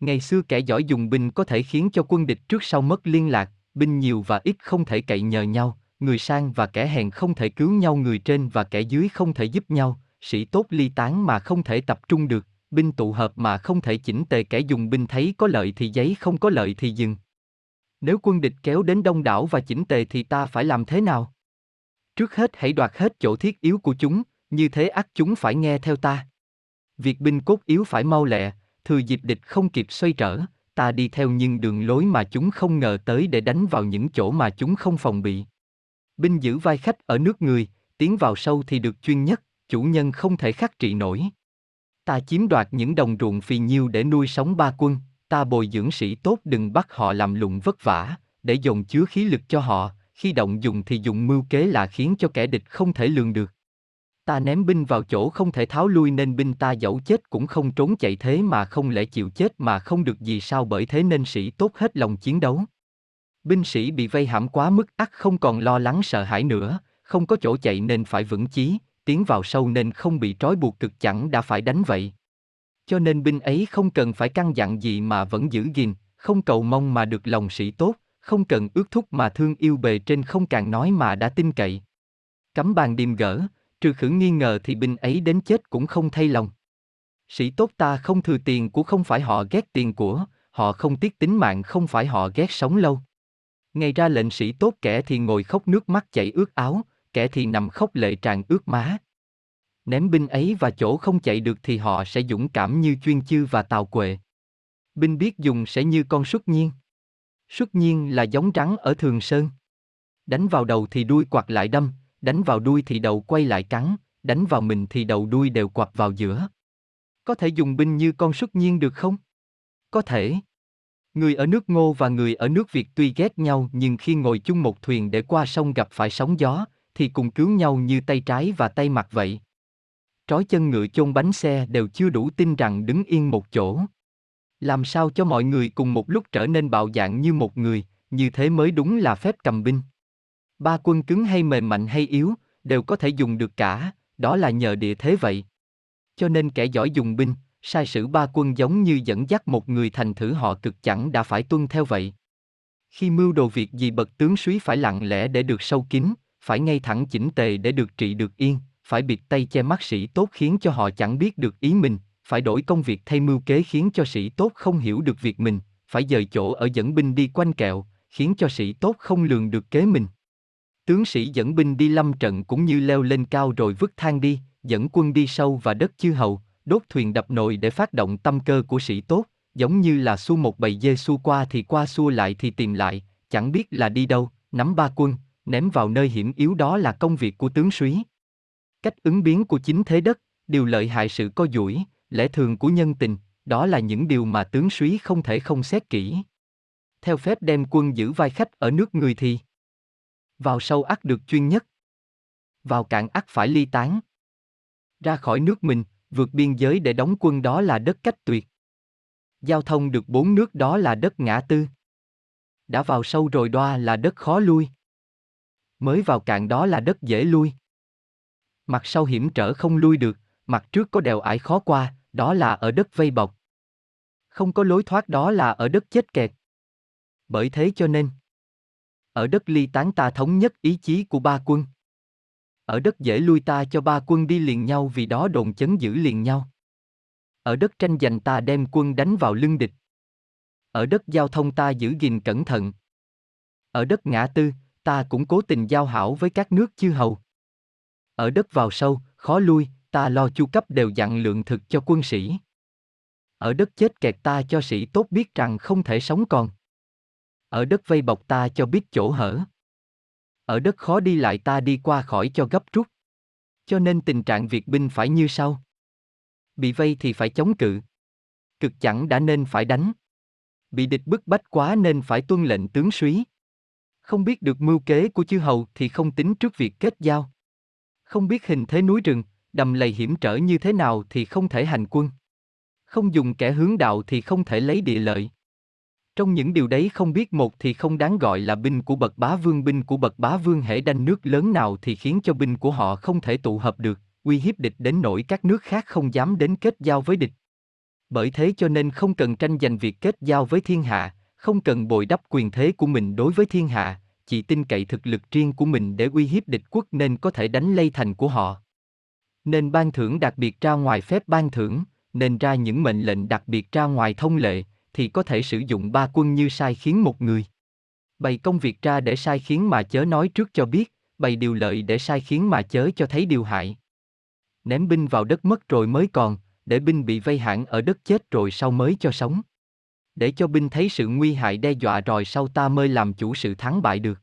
Ngày xưa kẻ giỏi dùng binh có thể khiến cho quân địch trước sau mất liên lạc, binh nhiều và ít không thể cậy nhờ nhau, người sang và kẻ hèn không thể cứu nhau người trên và kẻ dưới không thể giúp nhau, sĩ tốt ly tán mà không thể tập trung được, binh tụ hợp mà không thể chỉnh tề kẻ dùng binh thấy có lợi thì giấy không có lợi thì dừng. Nếu quân địch kéo đến đông đảo và chỉnh tề thì ta phải làm thế nào? Trước hết hãy đoạt hết chỗ thiết yếu của chúng, như thế ắt chúng phải nghe theo ta. Việc binh cốt yếu phải mau lẹ, thừa dịp địch không kịp xoay trở, ta đi theo nhưng đường lối mà chúng không ngờ tới để đánh vào những chỗ mà chúng không phòng bị. Binh giữ vai khách ở nước người, tiến vào sâu thì được chuyên nhất, chủ nhân không thể khắc trị nổi. Ta chiếm đoạt những đồng ruộng phì nhiêu để nuôi sống ba quân, ta bồi dưỡng sĩ tốt đừng bắt họ làm lụng vất vả, để dồn chứa khí lực cho họ, khi động dùng thì dùng mưu kế là khiến cho kẻ địch không thể lường được. Ta ném binh vào chỗ không thể tháo lui nên binh ta dẫu chết cũng không trốn chạy thế mà không lẽ chịu chết mà không được gì sao bởi thế nên sĩ tốt hết lòng chiến đấu. Binh sĩ bị vây hãm quá mức ắt không còn lo lắng sợ hãi nữa, không có chỗ chạy nên phải vững chí, tiến vào sâu nên không bị trói buộc cực chẳng đã phải đánh vậy. Cho nên binh ấy không cần phải căn dặn gì mà vẫn giữ gìn, không cầu mong mà được lòng sĩ tốt, không cần ước thúc mà thương yêu bề trên không càng nói mà đã tin cậy. Cấm bàn điềm gỡ, trừ khử nghi ngờ thì binh ấy đến chết cũng không thay lòng. Sĩ tốt ta không thừa tiền của không phải họ ghét tiền của, họ không tiếc tính mạng không phải họ ghét sống lâu. Ngày ra lệnh sĩ tốt kẻ thì ngồi khóc nước mắt chảy ướt áo, kẻ thì nằm khóc lệ tràn ướt má. Ném binh ấy và chỗ không chạy được thì họ sẽ dũng cảm như chuyên chư và tào quệ. Binh biết dùng sẽ như con xuất nhiên. Xuất nhiên là giống rắn ở Thường Sơn. Đánh vào đầu thì đuôi quạt lại đâm, đánh vào đuôi thì đầu quay lại cắn, đánh vào mình thì đầu đuôi đều quặp vào giữa. Có thể dùng binh như con xuất nhiên được không? Có thể. Người ở nước Ngô và người ở nước Việt tuy ghét nhau nhưng khi ngồi chung một thuyền để qua sông gặp phải sóng gió, thì cùng cứu nhau như tay trái và tay mặt vậy. Trói chân ngựa chôn bánh xe đều chưa đủ tin rằng đứng yên một chỗ. Làm sao cho mọi người cùng một lúc trở nên bạo dạn như một người, như thế mới đúng là phép cầm binh. Ba quân cứng hay mềm mạnh hay yếu, đều có thể dùng được cả, đó là nhờ địa thế vậy. Cho nên kẻ giỏi dùng binh, sai sử ba quân giống như dẫn dắt một người thành thử họ cực chẳng đã phải tuân theo vậy. Khi mưu đồ việc gì bậc tướng suý phải lặng lẽ để được sâu kín, phải ngay thẳng chỉnh tề để được trị được yên, phải bịt tay che mắt sĩ tốt khiến cho họ chẳng biết được ý mình, phải đổi công việc thay mưu kế khiến cho sĩ tốt không hiểu được việc mình, phải dời chỗ ở dẫn binh đi quanh kẹo, khiến cho sĩ tốt không lường được kế mình. Tướng sĩ dẫn binh đi lâm trận cũng như leo lên cao rồi vứt thang đi, dẫn quân đi sâu và đất chư hầu, đốt thuyền đập nồi để phát động tâm cơ của sĩ tốt, giống như là xu một bầy dê xu qua thì qua xua lại thì tìm lại, chẳng biết là đi đâu, nắm ba quân, ném vào nơi hiểm yếu đó là công việc của tướng suý. Cách ứng biến của chính thế đất, điều lợi hại sự co duỗi, lẽ thường của nhân tình, đó là những điều mà tướng suý không thể không xét kỹ. Theo phép đem quân giữ vai khách ở nước người thì vào sâu ắt được chuyên nhất. Vào cạn ắt phải ly tán. Ra khỏi nước mình, vượt biên giới để đóng quân đó là đất cách tuyệt. Giao thông được bốn nước đó là đất ngã tư. Đã vào sâu rồi đoa là đất khó lui. Mới vào cạn đó là đất dễ lui. Mặt sau hiểm trở không lui được, mặt trước có đèo ải khó qua, đó là ở đất vây bọc. Không có lối thoát đó là ở đất chết kẹt. Bởi thế cho nên, ở đất ly tán ta thống nhất ý chí của ba quân. Ở đất dễ lui ta cho ba quân đi liền nhau vì đó đồn chấn giữ liền nhau. Ở đất tranh giành ta đem quân đánh vào lưng địch. Ở đất giao thông ta giữ gìn cẩn thận. Ở đất ngã tư, ta cũng cố tình giao hảo với các nước chư hầu. Ở đất vào sâu, khó lui, ta lo chu cấp đều dặn lượng thực cho quân sĩ. Ở đất chết kẹt ta cho sĩ tốt biết rằng không thể sống còn. Ở đất vây bọc ta cho biết chỗ hở. Ở đất khó đi lại ta đi qua khỏi cho gấp rút. Cho nên tình trạng việc binh phải như sau. Bị vây thì phải chống cự. Cực chẳng đã nên phải đánh. Bị địch bức bách quá nên phải tuân lệnh tướng suý. Không biết được mưu kế của chư hầu thì không tính trước việc kết giao. Không biết hình thế núi rừng, đầm lầy hiểm trở như thế nào thì không thể hành quân. Không dùng kẻ hướng đạo thì không thể lấy địa lợi. Trong những điều đấy không biết một thì không đáng gọi là binh của bậc bá vương binh của bậc bá vương hễ đanh nước lớn nào thì khiến cho binh của họ không thể tụ hợp được, uy hiếp địch đến nỗi các nước khác không dám đến kết giao với địch. Bởi thế cho nên không cần tranh giành việc kết giao với thiên hạ, không cần bồi đắp quyền thế của mình đối với thiên hạ, chỉ tin cậy thực lực riêng của mình để uy hiếp địch quốc nên có thể đánh lây thành của họ. Nên ban thưởng đặc biệt ra ngoài phép ban thưởng, nên ra những mệnh lệnh đặc biệt ra ngoài thông lệ, thì có thể sử dụng ba quân như sai khiến một người. Bày công việc ra để sai khiến mà chớ nói trước cho biết, bày điều lợi để sai khiến mà chớ cho thấy điều hại. Ném binh vào đất mất rồi mới còn, để binh bị vây hãm ở đất chết rồi sau mới cho sống. Để cho binh thấy sự nguy hại đe dọa rồi sau ta mới làm chủ sự thắng bại được.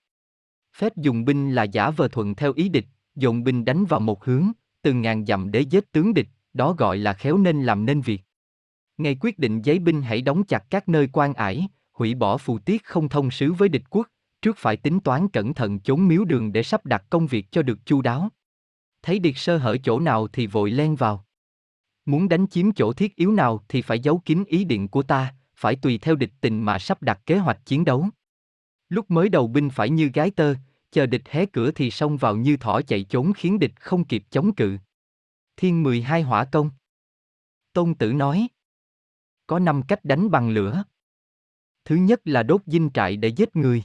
Phép dùng binh là giả vờ thuận theo ý địch, dồn binh đánh vào một hướng, từng ngàn dặm để giết tướng địch, đó gọi là khéo nên làm nên việc. Ngày quyết định giấy binh hãy đóng chặt các nơi quan ải, hủy bỏ phù tiết không thông sứ với địch quốc, trước phải tính toán cẩn thận chốn miếu đường để sắp đặt công việc cho được chu đáo. Thấy địch sơ hở chỗ nào thì vội len vào. Muốn đánh chiếm chỗ thiết yếu nào thì phải giấu kín ý định của ta, phải tùy theo địch tình mà sắp đặt kế hoạch chiến đấu. Lúc mới đầu binh phải như gái tơ, chờ địch hé cửa thì xông vào như thỏ chạy trốn khiến địch không kịp chống cự. Thiên 12 hỏa công Tôn Tử nói có 5 cách đánh bằng lửa. Thứ nhất là đốt dinh trại để giết người.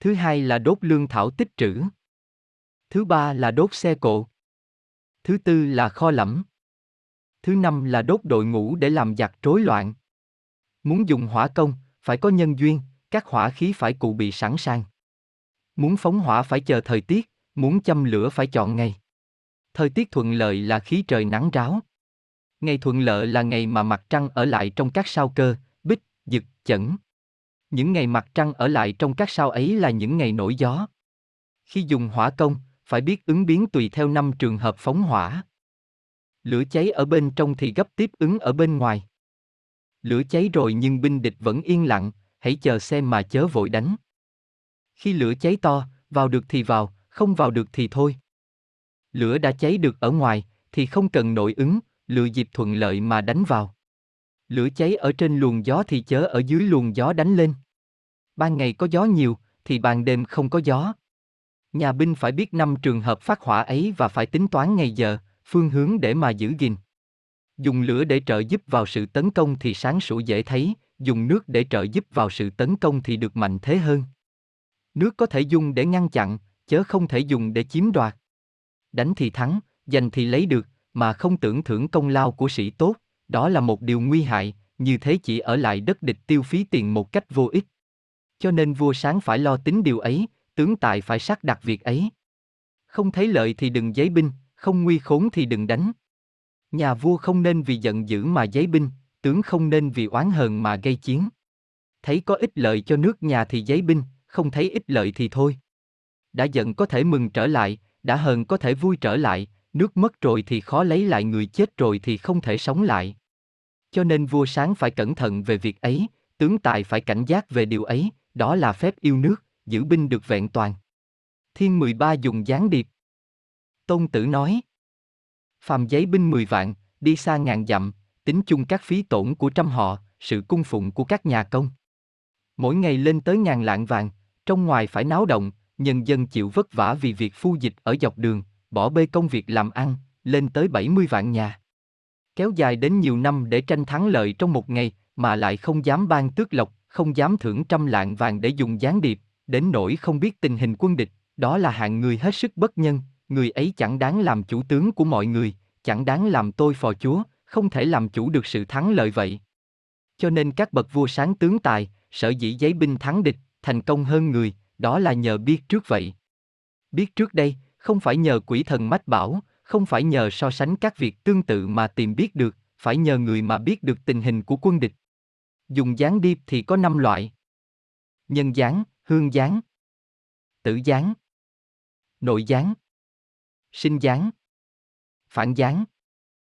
Thứ hai là đốt lương thảo tích trữ. Thứ ba là đốt xe cộ. Thứ tư là kho lẫm. Thứ năm là đốt đội ngũ để làm giặc rối loạn. Muốn dùng hỏa công, phải có nhân duyên, các hỏa khí phải cụ bị sẵn sàng. Muốn phóng hỏa phải chờ thời tiết, muốn châm lửa phải chọn ngày. Thời tiết thuận lợi là khí trời nắng ráo. Ngày thuận lợi là ngày mà mặt trăng ở lại trong các sao cơ, bích, dực, chẩn. Những ngày mặt trăng ở lại trong các sao ấy là những ngày nổi gió. Khi dùng hỏa công, phải biết ứng biến tùy theo năm trường hợp phóng hỏa. Lửa cháy ở bên trong thì gấp tiếp ứng ở bên ngoài. Lửa cháy rồi nhưng binh địch vẫn yên lặng, hãy chờ xem mà chớ vội đánh. Khi lửa cháy to, vào được thì vào, không vào được thì thôi. Lửa đã cháy được ở ngoài, thì không cần nội ứng, lựa dịp thuận lợi mà đánh vào. Lửa cháy ở trên luồng gió thì chớ ở dưới luồng gió đánh lên. Ban ngày có gió nhiều, thì ban đêm không có gió. Nhà binh phải biết năm trường hợp phát hỏa ấy và phải tính toán ngày giờ, phương hướng để mà giữ gìn. Dùng lửa để trợ giúp vào sự tấn công thì sáng sủa dễ thấy, dùng nước để trợ giúp vào sự tấn công thì được mạnh thế hơn. Nước có thể dùng để ngăn chặn, chớ không thể dùng để chiếm đoạt. Đánh thì thắng, giành thì lấy được, mà không tưởng thưởng công lao của sĩ tốt, đó là một điều nguy hại, như thế chỉ ở lại đất địch tiêu phí tiền một cách vô ích. Cho nên vua sáng phải lo tính điều ấy, tướng tài phải xác đặt việc ấy. Không thấy lợi thì đừng giấy binh, không nguy khốn thì đừng đánh. Nhà vua không nên vì giận dữ mà giấy binh, tướng không nên vì oán hờn mà gây chiến. Thấy có ích lợi cho nước nhà thì giấy binh, không thấy ích lợi thì thôi. Đã giận có thể mừng trở lại, đã hờn có thể vui trở lại, nước mất rồi thì khó lấy lại người chết rồi thì không thể sống lại. Cho nên vua sáng phải cẩn thận về việc ấy, tướng tài phải cảnh giác về điều ấy, đó là phép yêu nước, giữ binh được vẹn toàn. Thiên 13 dùng gián điệp. Tôn tử nói. Phàm giấy binh 10 vạn, đi xa ngàn dặm, tính chung các phí tổn của trăm họ, sự cung phụng của các nhà công. Mỗi ngày lên tới ngàn lạng vàng, trong ngoài phải náo động, nhân dân chịu vất vả vì việc phu dịch ở dọc đường, bỏ bê công việc làm ăn, lên tới 70 vạn nhà. Kéo dài đến nhiều năm để tranh thắng lợi trong một ngày, mà lại không dám ban tước lộc, không dám thưởng trăm lạng vàng để dùng gián điệp, đến nỗi không biết tình hình quân địch, đó là hạng người hết sức bất nhân, người ấy chẳng đáng làm chủ tướng của mọi người, chẳng đáng làm tôi phò chúa, không thể làm chủ được sự thắng lợi vậy. Cho nên các bậc vua sáng tướng tài, sở dĩ giấy binh thắng địch, thành công hơn người, đó là nhờ biết trước vậy. Biết trước đây, không phải nhờ quỷ thần mách bảo, không phải nhờ so sánh các việc tương tự mà tìm biết được, phải nhờ người mà biết được tình hình của quân địch. Dùng gián điệp thì có 5 loại. Nhân gián, hương gián, tử gián, nội gián, sinh gián, phản gián.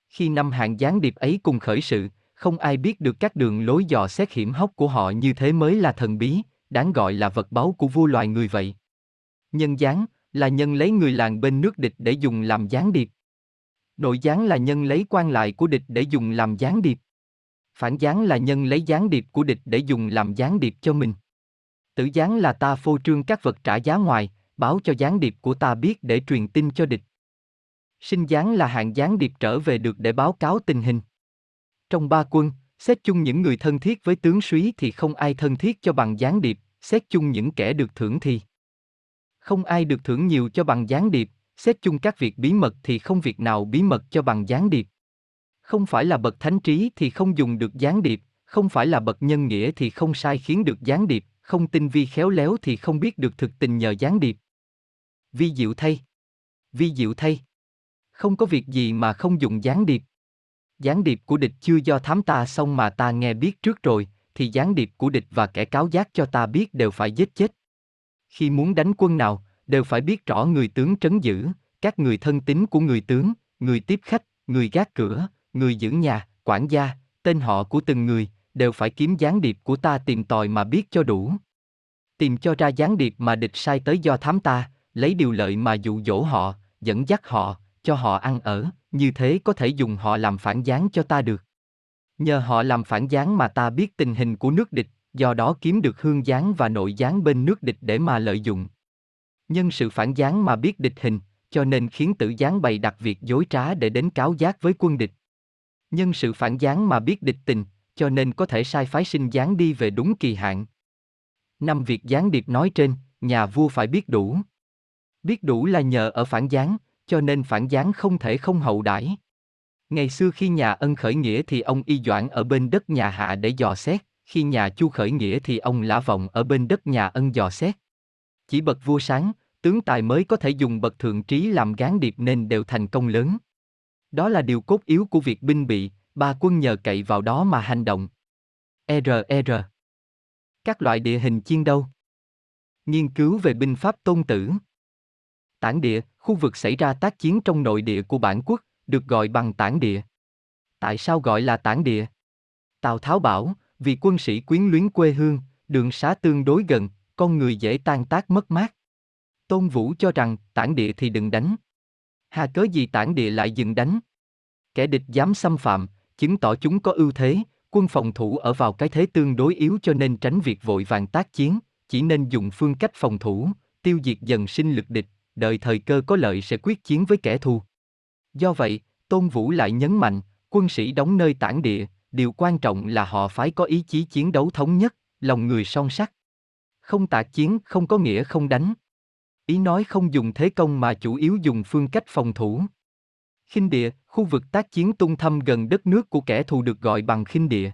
Khi năm hạng gián điệp ấy cùng khởi sự, không ai biết được các đường lối dò xét hiểm hóc của họ như thế mới là thần bí, đáng gọi là vật báu của vua loài người vậy. Nhân gián là nhân lấy người làng bên nước địch để dùng làm gián điệp. Nội gián là nhân lấy quan lại của địch để dùng làm gián điệp. Phản gián là nhân lấy gián điệp của địch để dùng làm gián điệp cho mình. Tử gián là ta phô trương các vật trả giá ngoài, báo cho gián điệp của ta biết để truyền tin cho địch. Sinh gián là hạng gián điệp trở về được để báo cáo tình hình. Trong ba quân, xét chung những người thân thiết với tướng súy thì không ai thân thiết cho bằng gián điệp, xét chung những kẻ được thưởng thì không ai được thưởng nhiều cho bằng gián điệp, xét chung các việc bí mật thì không việc nào bí mật cho bằng gián điệp. Không phải là bậc thánh trí thì không dùng được gián điệp, không phải là bậc nhân nghĩa thì không sai khiến được gián điệp, không tinh vi khéo léo thì không biết được thực tình nhờ gián điệp. Vi diệu thay. Vi diệu thay. Không có việc gì mà không dùng gián điệp. Gián điệp của địch chưa do thám ta xong mà ta nghe biết trước rồi, thì gián điệp của địch và kẻ cáo giác cho ta biết đều phải giết chết. Khi muốn đánh quân nào, đều phải biết rõ người tướng trấn giữ, các người thân tín của người tướng, người tiếp khách, người gác cửa, người giữ nhà, quản gia, tên họ của từng người, đều phải kiếm gián điệp của ta tìm tòi mà biết cho đủ. Tìm cho ra gián điệp mà địch sai tới do thám ta, lấy điều lợi mà dụ dỗ họ, dẫn dắt họ, cho họ ăn ở, như thế có thể dùng họ làm phản gián cho ta được. Nhờ họ làm phản gián mà ta biết tình hình của nước địch, do đó kiếm được hương gián và nội gián bên nước địch để mà lợi dụng. Nhân sự phản gián mà biết địch hình, cho nên khiến tử gián bày đặt việc dối trá để đến cáo giác với quân địch. Nhân sự phản gián mà biết địch tình, cho nên có thể sai phái sinh gián đi về đúng kỳ hạn. Năm việc gián điệp nói trên, nhà vua phải biết đủ. Biết đủ là nhờ ở phản gián, cho nên phản gián không thể không hậu đãi. Ngày xưa khi nhà ân khởi nghĩa thì ông y doãn ở bên đất nhà hạ để dò xét, khi nhà chu khởi nghĩa thì ông lã vọng ở bên đất nhà ân dò xét. Chỉ bậc vua sáng, tướng tài mới có thể dùng bậc thượng trí làm gán điệp nên đều thành công lớn. Đó là điều cốt yếu của việc binh bị, ba quân nhờ cậy vào đó mà hành động. RR Các loại địa hình chiên đâu? Nghiên cứu về binh pháp tôn tử Tản địa, khu vực xảy ra tác chiến trong nội địa của bản quốc, được gọi bằng tản địa. Tại sao gọi là tản địa? Tào Tháo bảo, vì quân sĩ quyến luyến quê hương, đường xá tương đối gần, con người dễ tan tác mất mát. Tôn Vũ cho rằng, tản địa thì đừng đánh. Hà cớ gì tản địa lại dừng đánh? Kẻ địch dám xâm phạm, chứng tỏ chúng có ưu thế, quân phòng thủ ở vào cái thế tương đối yếu cho nên tránh việc vội vàng tác chiến, chỉ nên dùng phương cách phòng thủ, tiêu diệt dần sinh lực địch, đợi thời cơ có lợi sẽ quyết chiến với kẻ thù. Do vậy, Tôn Vũ lại nhấn mạnh, quân sĩ đóng nơi tản địa, điều quan trọng là họ phải có ý chí chiến đấu thống nhất, lòng người son sắt. Không tạc chiến không có nghĩa không đánh. Ý nói không dùng thế công mà chủ yếu dùng phương cách phòng thủ. Khinh địa, khu vực tác chiến tung thâm gần đất nước của kẻ thù được gọi bằng khinh địa.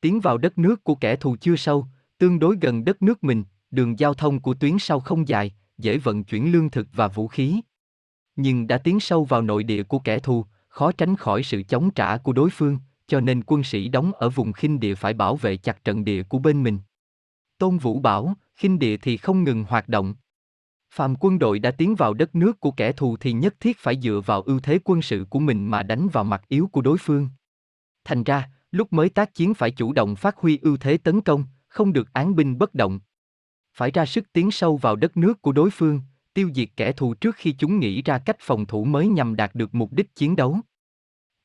Tiến vào đất nước của kẻ thù chưa sâu, tương đối gần đất nước mình, đường giao thông của tuyến sau không dài, dễ vận chuyển lương thực và vũ khí. Nhưng đã tiến sâu vào nội địa của kẻ thù, khó tránh khỏi sự chống trả của đối phương, cho nên quân sĩ đóng ở vùng khinh địa phải bảo vệ chặt trận địa của bên mình. Tôn Vũ bảo, khinh địa thì không ngừng hoạt động. Phàm quân đội đã tiến vào đất nước của kẻ thù thì nhất thiết phải dựa vào ưu thế quân sự của mình mà đánh vào mặt yếu của đối phương. Thành ra, lúc mới tác chiến phải chủ động phát huy ưu thế tấn công, không được án binh bất động. Phải ra sức tiến sâu vào đất nước của đối phương, tiêu diệt kẻ thù trước khi chúng nghĩ ra cách phòng thủ mới nhằm đạt được mục đích chiến đấu.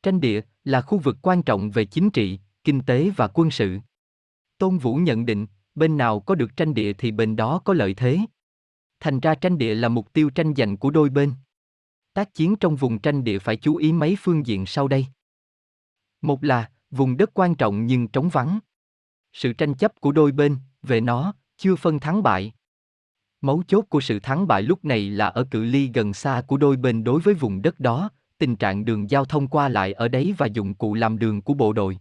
Tranh địa là khu vực quan trọng về chính trị, kinh tế và quân sự. Tôn Vũ nhận định, bên nào có được tranh địa thì bên đó có lợi thế. Thành ra tranh địa là mục tiêu tranh giành của đôi bên. Tác chiến trong vùng tranh địa phải chú ý mấy phương diện sau đây. Một là, vùng đất quan trọng nhưng trống vắng. Sự tranh chấp của đôi bên, về nó, chưa phân thắng bại. Mấu chốt của sự thắng bại lúc này là ở cự ly gần xa của đôi bên đối với vùng đất đó, tình trạng đường giao thông qua lại ở đấy và dụng cụ làm đường của bộ đội.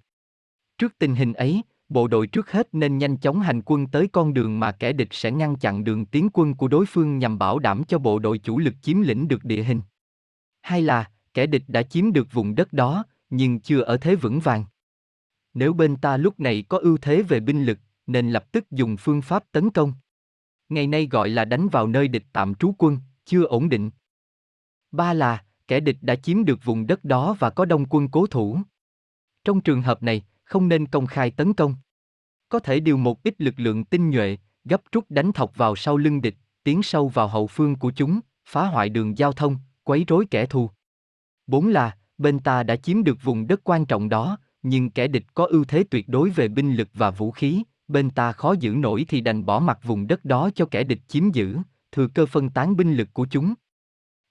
Trước tình hình ấy, bộ đội trước hết nên nhanh chóng hành quân tới con đường mà kẻ địch sẽ ngăn chặn đường tiến quân của đối phương nhằm bảo đảm cho bộ đội chủ lực chiếm lĩnh được địa hình. Hay là, kẻ địch đã chiếm được vùng đất đó, nhưng chưa ở thế vững vàng. Nếu bên ta lúc này có ưu thế về binh lực, nên lập tức dùng phương pháp tấn công. Ngày nay gọi là đánh vào nơi địch tạm trú quân, chưa ổn định. Ba là, kẻ địch đã chiếm được vùng đất đó và có đông quân cố thủ. Trong trường hợp này, không nên công khai tấn công. Có thể điều một ít lực lượng tinh nhuệ, gấp rút đánh thọc vào sau lưng địch, tiến sâu vào hậu phương của chúng, phá hoại đường giao thông, quấy rối kẻ thù. Bốn là, bên ta đã chiếm được vùng đất quan trọng đó, nhưng kẻ địch có ưu thế tuyệt đối về binh lực và vũ khí, bên ta khó giữ nổi thì đành bỏ mặt vùng đất đó cho kẻ địch chiếm giữ, thừa cơ phân tán binh lực của chúng.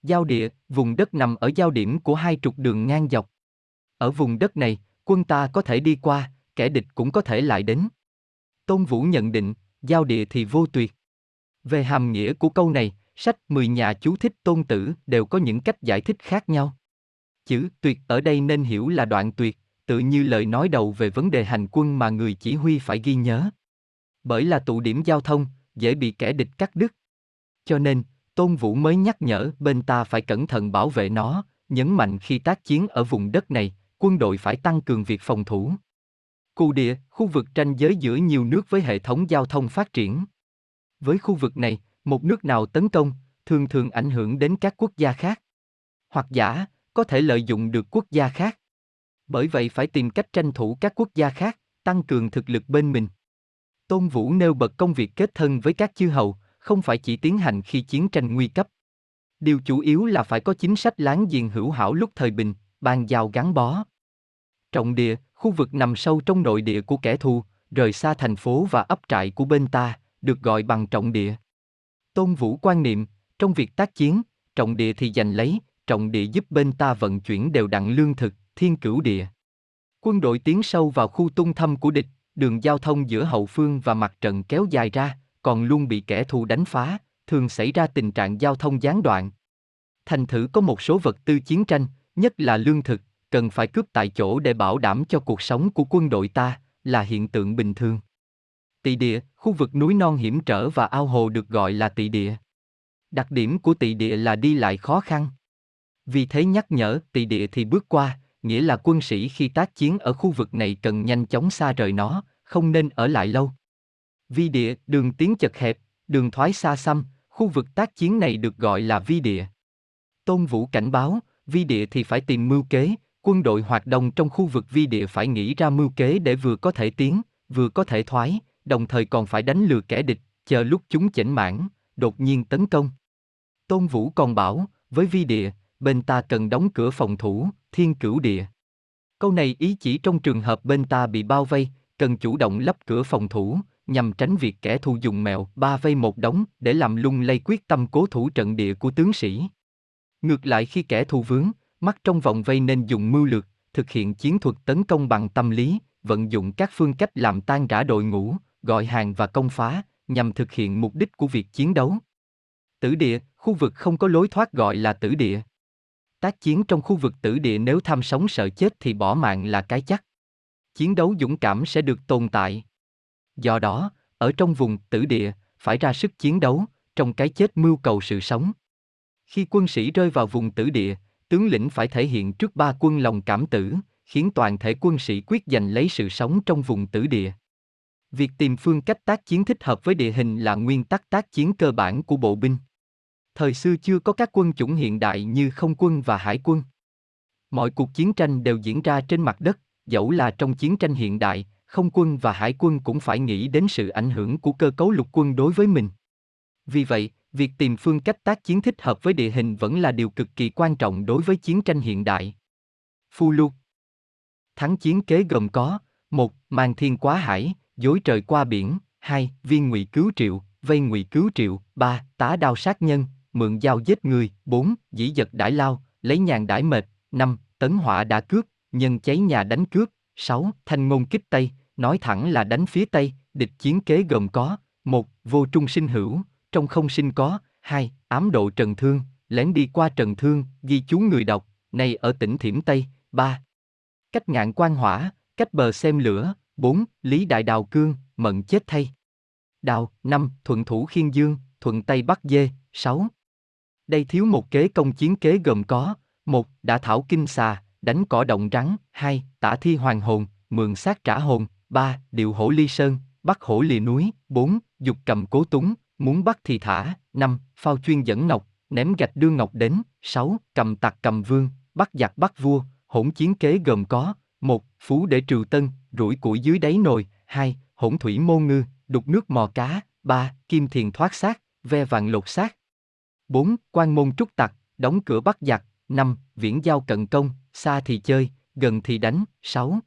Giao địa, vùng đất nằm ở giao điểm của hai trục đường ngang dọc. Ở vùng đất này, quân ta có thể đi qua, kẻ địch cũng có thể lại đến. Tôn Vũ nhận định, giao địa thì vô tuyệt. Về hàm nghĩa của câu này, sách 10 nhà chú thích tôn tử đều có những cách giải thích khác nhau. Chữ tuyệt ở đây nên hiểu là đoạn tuyệt, tự như lời nói đầu về vấn đề hành quân mà người chỉ huy phải ghi nhớ. Bởi là tụ điểm giao thông, dễ bị kẻ địch cắt đứt. Cho nên, Tôn Vũ mới nhắc nhở bên ta phải cẩn thận bảo vệ nó, nhấn mạnh khi tác chiến ở vùng đất này, quân đội phải tăng cường việc phòng thủ. Cù địa, khu vực tranh giới giữa nhiều nước với hệ thống giao thông phát triển. Với khu vực này, một nước nào tấn công, thường thường ảnh hưởng đến các quốc gia khác. Hoặc giả, có thể lợi dụng được quốc gia khác. Bởi vậy phải tìm cách tranh thủ các quốc gia khác, tăng cường thực lực bên mình. Tôn Vũ nêu bật công việc kết thân với các chư hầu, không phải chỉ tiến hành khi chiến tranh nguy cấp. Điều chủ yếu là phải có chính sách láng giềng hữu hảo lúc thời bình, bàn giao gắn bó. Trọng địa, khu vực nằm sâu trong nội địa của kẻ thù, rời xa thành phố và ấp trại của bên ta, được gọi bằng trọng địa. Tôn Vũ quan niệm, trong việc tác chiến, trọng địa thì giành lấy, trọng địa giúp bên ta vận chuyển đều đặn lương thực, thiên cửu địa. Quân đội tiến sâu vào khu tung thâm của địch, đường giao thông giữa hậu phương và mặt trận kéo dài ra, còn luôn bị kẻ thù đánh phá, thường xảy ra tình trạng giao thông gián đoạn. Thành thử có một số vật tư chiến tranh, nhất là lương thực, cần phải cướp tại chỗ để bảo đảm cho cuộc sống của quân đội ta, là hiện tượng bình thường. Tị địa, khu vực núi non hiểm trở và ao hồ được gọi là tị địa. Đặc điểm của tị địa là đi lại khó khăn. Vì thế nhắc nhở tị địa thì bước qua, nghĩa là quân sĩ khi tác chiến ở khu vực này cần nhanh chóng xa rời nó, không nên ở lại lâu. Vi địa, đường tiến chật hẹp, đường thoái xa xăm, khu vực tác chiến này được gọi là vi địa. Tôn Vũ cảnh báo, vi địa thì phải tìm mưu kế, quân đội hoạt động trong khu vực vi địa phải nghĩ ra mưu kế để vừa có thể tiến, vừa có thể thoái, đồng thời còn phải đánh lừa kẻ địch, chờ lúc chúng chỉnh mãn, đột nhiên tấn công. Tôn Vũ còn bảo, với vi địa, bên ta cần đóng cửa phòng thủ, thiên cửu địa. Câu này ý chỉ trong trường hợp bên ta bị bao vây, cần chủ động lắp cửa phòng thủ, nhằm tránh việc kẻ thù dùng mèo ba vây một đống để làm lung lay quyết tâm cố thủ trận địa của tướng sĩ. Ngược lại khi kẻ thù vướng, mắc trong vòng vây nên dùng mưu lược, thực hiện chiến thuật tấn công bằng tâm lý, vận dụng các phương cách làm tan rã đội ngũ, gọi hàng và công phá, nhằm thực hiện mục đích của việc chiến đấu. Tử địa, khu vực không có lối thoát gọi là tử địa. Tác chiến trong khu vực tử địa nếu tham sống sợ chết thì bỏ mạng là cái chắc. Chiến đấu dũng cảm sẽ được tồn tại. Do đó, ở trong vùng tử địa, phải ra sức chiến đấu, trong cái chết mưu cầu sự sống. Khi quân sĩ rơi vào vùng tử địa, tướng lĩnh phải thể hiện trước ba quân lòng cảm tử, khiến toàn thể quân sĩ quyết giành lấy sự sống trong vùng tử địa. Việc tìm phương cách tác chiến thích hợp với địa hình là nguyên tắc tác chiến cơ bản của bộ binh. Thời xưa chưa có các quân chủng hiện đại như không quân và hải quân. Mọi cuộc chiến tranh đều diễn ra trên mặt đất, dẫu là trong chiến tranh hiện đại, không quân và hải quân cũng phải nghĩ đến sự ảnh hưởng của cơ cấu lục quân đối với mình. Vì vậy, việc tìm phương cách tác chiến thích hợp với địa hình vẫn là điều cực kỳ quan trọng đối với chiến tranh hiện đại. Phu lục Thắng chiến kế gồm có một Mang thiên quá hải, dối trời qua biển, hai Viên ngụy cứu triệu, vây ngụy cứu triệu, ba Tá đao sát nhân, mượn dao giết người, bốn Dĩ giật đãi lao, lấy nhàn đãi mệt, năm Tấn họa đã cướp, nhân cháy nhà đánh cướp, 6. Thanh ngôn kích Tây, nói thẳng là đánh phía Tây, địch chiến kế gồm có, một Vô trung sinh hữu, trong không sinh có, hai Ám độ trần thương, lén đi qua trần thương, ghi chú người đọc, này ở tỉnh Thiểm Tây, ba Cách ngạn quan hỏa, cách bờ xem lửa, bốn Lý đại đào cương, mận chết thay. Đào, năm Thuận thủ khiên dương, thuận tây bắc dê, sáu Đây thiếu một kế công chiến kế gồm có, một Đã thảo kinh xà, đánh cỏ động rắn, hai Tả thi hoàng hồn, mượn xác trả hồn, ba Điệu hổ ly sơn, bắt hổ lìa núi, bốn Dục cầm cố túng, muốn bắt thì thả, năm Phao chuyên dẫn ngọc, ném gạch đưa ngọc đến, sáu Cầm tặc cầm vương, bắt giặc bắt vua, hỗn chiến kế gồm có, một Phú để trừ tân, rủi củi dưới đáy nồi, hai Hỗn thủy mô ngư, đục nước mò cá, ba Kim thiền thoát xác, ve vàng lột xác. bốn Quan môn trúc tặc, đóng cửa bắt giặc, năm Viễn giao cận công, xa thì chơi, gần thì đánh, 6.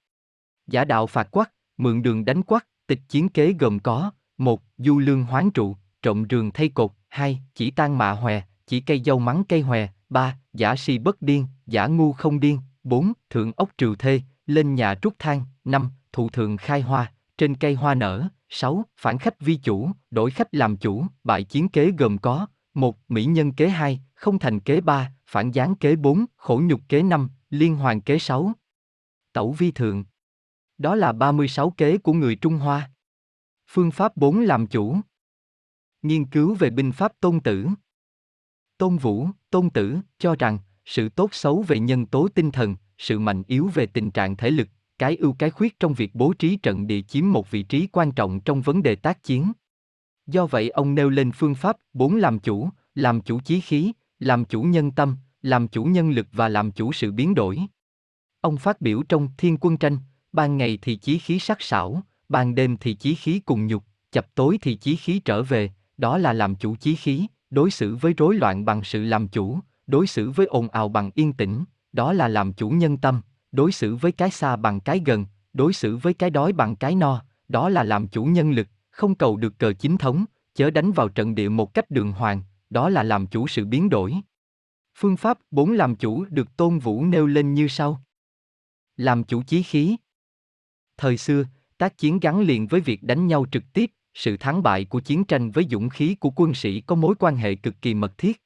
Giả đạo phạt quắc, mượn đường đánh quắc, tịch chiến kế gồm có, một Du lương hoán trụ, trộm rường thay cột, hai Chỉ tan mạ hòe, chỉ cây dâu mắng cây hòe, ba Giả si bất điên, giả ngu không điên, bốn Thượng ốc triều thê, lên nhà trúc thang; năm Thụ thượng khai hoa, trên cây hoa nở, 6. Phản khách vi chủ, đổi khách làm chủ, bại chiến kế gồm có một Mỹ nhân kế 2, không thành kế 3, phản gián kế 4, khổ nhục kế 5, liên hoàn kế 6. Tẩu vi thượng. Đó là 36 kế của người Trung Hoa. Phương pháp 4 làm chủ. Nghiên cứu về binh pháp tôn tử. Tôn Vũ, Tôn Tử, cho rằng, sự tốt xấu về nhân tố tinh thần, sự mạnh yếu về tình trạng thể lực, cái ưu cái khuyết trong việc bố trí trận địa chiếm một vị trí quan trọng trong vấn đề tác chiến. Do vậy ông nêu lên phương pháp bốn làm chủ, làm chủ chí khí, làm chủ nhân tâm, làm chủ nhân lực và làm chủ sự biến đổi. Ông phát biểu trong Thiên Quân Tranh, ban ngày thì chí khí sắc sảo, ban đêm thì chí khí cùng nhục, chập tối thì chí khí trở về, đó là làm chủ chí khí, đối xử với rối loạn bằng sự làm chủ, đối xử với ồn ào bằng yên tĩnh, đó là làm chủ nhân tâm, đối xử với cái xa bằng cái gần, đối xử với cái đói bằng cái no, đó là làm chủ nhân lực, không cầu được cờ chính thống, chớ đánh vào trận địa một cách đường hoàng, đó là làm chủ sự biến đổi. Phương pháp bốn làm chủ được Tôn Vũ nêu lên như sau. Làm chủ chí khí. Thời xưa, tác chiến gắn liền với việc đánh nhau trực tiếp, sự thắng bại của chiến tranh với dũng khí của quân sĩ có mối quan hệ cực kỳ mật thiết.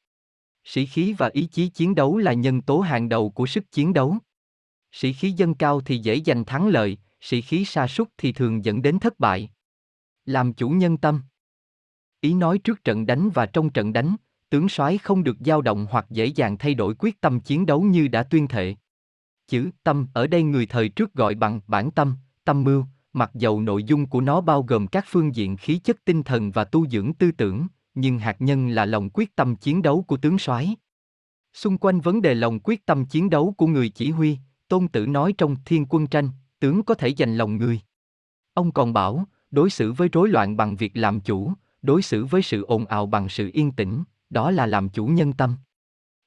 Sĩ khí và ý chí chiến đấu là nhân tố hàng đầu của sức chiến đấu. Sĩ khí dâng cao thì dễ giành thắng lợi, sĩ khí sa sút thì thường dẫn đến thất bại. Làm chủ nhân tâm. Ý nói trước trận đánh và trong trận đánh, tướng soái không được dao động hoặc dễ dàng thay đổi quyết tâm chiến đấu như đã tuyên thệ. Chữ tâm ở đây người thời trước gọi bằng bản tâm, tâm mưu, mặc dầu nội dung của nó bao gồm các phương diện khí chất tinh thần và tu dưỡng tư tưởng, nhưng hạt nhân là lòng quyết tâm chiến đấu của tướng soái. Xung quanh vấn đề lòng quyết tâm chiến đấu của người chỉ huy, Tôn Tử nói trong Thiên Quân Tranh, tướng có thể giành lòng người. Ông còn bảo, đối xử với rối loạn bằng việc làm chủ, đối xử với sự ồn ào bằng sự yên tĩnh, đó là làm chủ nhân tâm.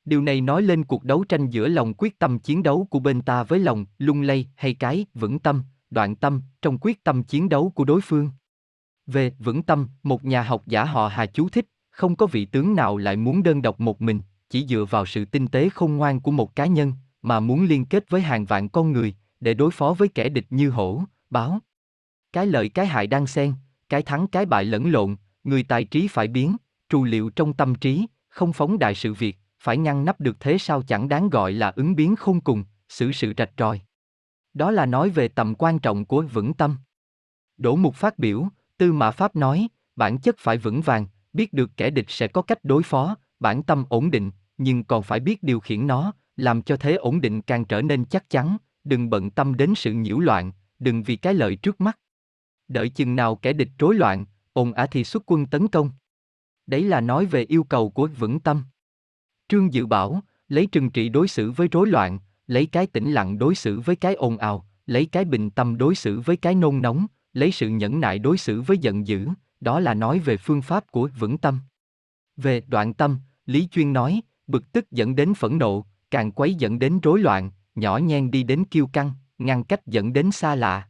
Điều này nói lên cuộc đấu tranh giữa lòng quyết tâm chiến đấu của bên ta với lòng lung lay hay cái vững tâm, đoạn tâm trong quyết tâm chiến đấu của đối phương. Về vững tâm, một nhà học giả họ Hà chú thích, không có vị tướng nào lại muốn đơn độc một mình, chỉ dựa vào sự tinh tế khôn ngoan của một cá nhân, mà muốn liên kết với hàng vạn con người, để đối phó với kẻ địch như hổ, báo. Cái lợi cái hại đang xen, cái thắng cái bại lẫn lộn, người tài trí phải biến, trù liệu trong tâm trí, không phóng đại sự việc, phải ngăn nắp được thế sao chẳng đáng gọi là ứng biến khôn cùng, xử sự rạch ròi. Đó là nói về tầm quan trọng của vững tâm. Đỗ Mục phát biểu, Tư Mã Pháp nói, bản chất phải vững vàng, biết được kẻ địch sẽ có cách đối phó, bản tâm ổn định, nhưng còn phải biết điều khiển nó, làm cho thế ổn định càng trở nên chắc chắn, đừng bận tâm đến sự nhiễu loạn, đừng vì cái lợi trước mắt. Đợi chừng nào kẻ địch rối loạn, ồn ả thì xuất quân tấn công. Đấy là nói về yêu cầu của vững tâm. Trương Dự bảo, lấy trừng trị đối xử với rối loạn, lấy cái tĩnh lặng đối xử với cái ồn ào, lấy cái bình tâm đối xử với cái nôn nóng, lấy sự nhẫn nại đối xử với giận dữ, đó là nói về phương pháp của vững tâm. Về đoạn tâm, Lý Chuyên nói, bực tức dẫn đến phẫn nộ, càng quấy dẫn đến rối loạn, nhỏ nhen đi đến kiêu căng, ngăn cách dẫn đến xa lạ.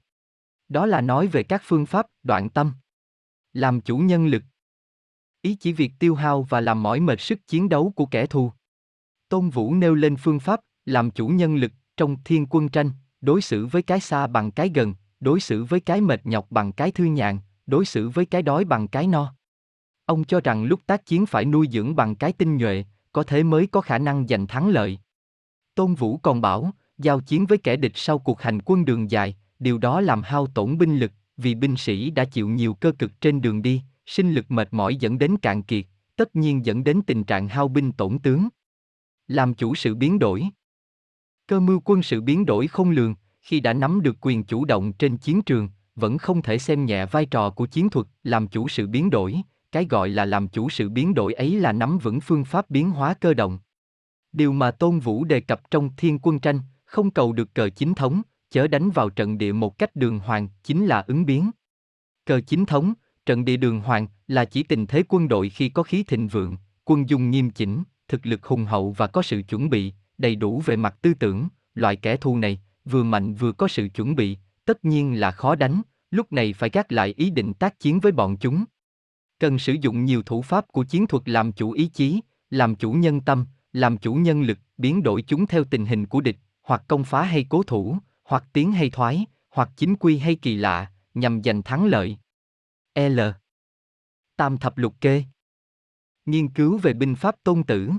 Đó là nói về các phương pháp đoạn tâm. Làm chủ nhân lực. Ý chỉ việc tiêu hao và làm mỏi mệt sức chiến đấu của kẻ thù. Tôn Vũ nêu lên phương pháp làm chủ nhân lực trong thiên quân tranh, đối xử với cái xa bằng cái gần, đối xử với cái mệt nhọc bằng cái thư nhàn, đối xử với cái đói bằng cái no. Ông cho rằng lúc tác chiến phải nuôi dưỡng bằng cái tinh nhuệ, có thế mới có khả năng giành thắng lợi. Tôn Vũ còn bảo, giao chiến với kẻ địch sau cuộc hành quân đường dài, điều đó làm hao tổn binh lực, vì binh sĩ đã chịu nhiều cơ cực trên đường đi, sinh lực mệt mỏi dẫn đến cạn kiệt, tất nhiên dẫn đến tình trạng hao binh tổn tướng. Làm chủ sự biến đổi. Cơ mưu quân sự biến đổi không lường, khi đã nắm được quyền chủ động trên chiến trường, vẫn không thể xem nhẹ vai trò của chiến thuật làm chủ sự biến đổi, cái gọi là làm chủ sự biến đổi ấy là nắm vững phương pháp biến hóa cơ động. Điều mà Tôn Vũ đề cập trong Thiên Quân Tranh, không cầu được cờ chính thống, chớ đánh vào trận địa một cách đường hoàng, chính là ứng biến. Cờ chính thống, trận địa đường hoàng là chỉ tình thế quân đội khi có khí thịnh vượng, quân dung nghiêm chỉnh, thực lực hùng hậu và có sự chuẩn bị, đầy đủ về mặt tư tưởng, loại kẻ thù này, vừa mạnh vừa có sự chuẩn bị, tất nhiên là khó đánh, lúc này phải gác lại ý định tác chiến với bọn chúng. Cần sử dụng nhiều thủ pháp của chiến thuật làm chủ ý chí, làm chủ nhân tâm, làm chủ nhân lực, biến đổi chúng theo tình hình của địch, hoặc công phá hay cố thủ, hoặc tiến hay thoái, hoặc chính quy hay kỳ lạ, nhằm giành thắng lợi. L. Tam thập lục kê. Nghiên cứu về binh pháp tôn tử.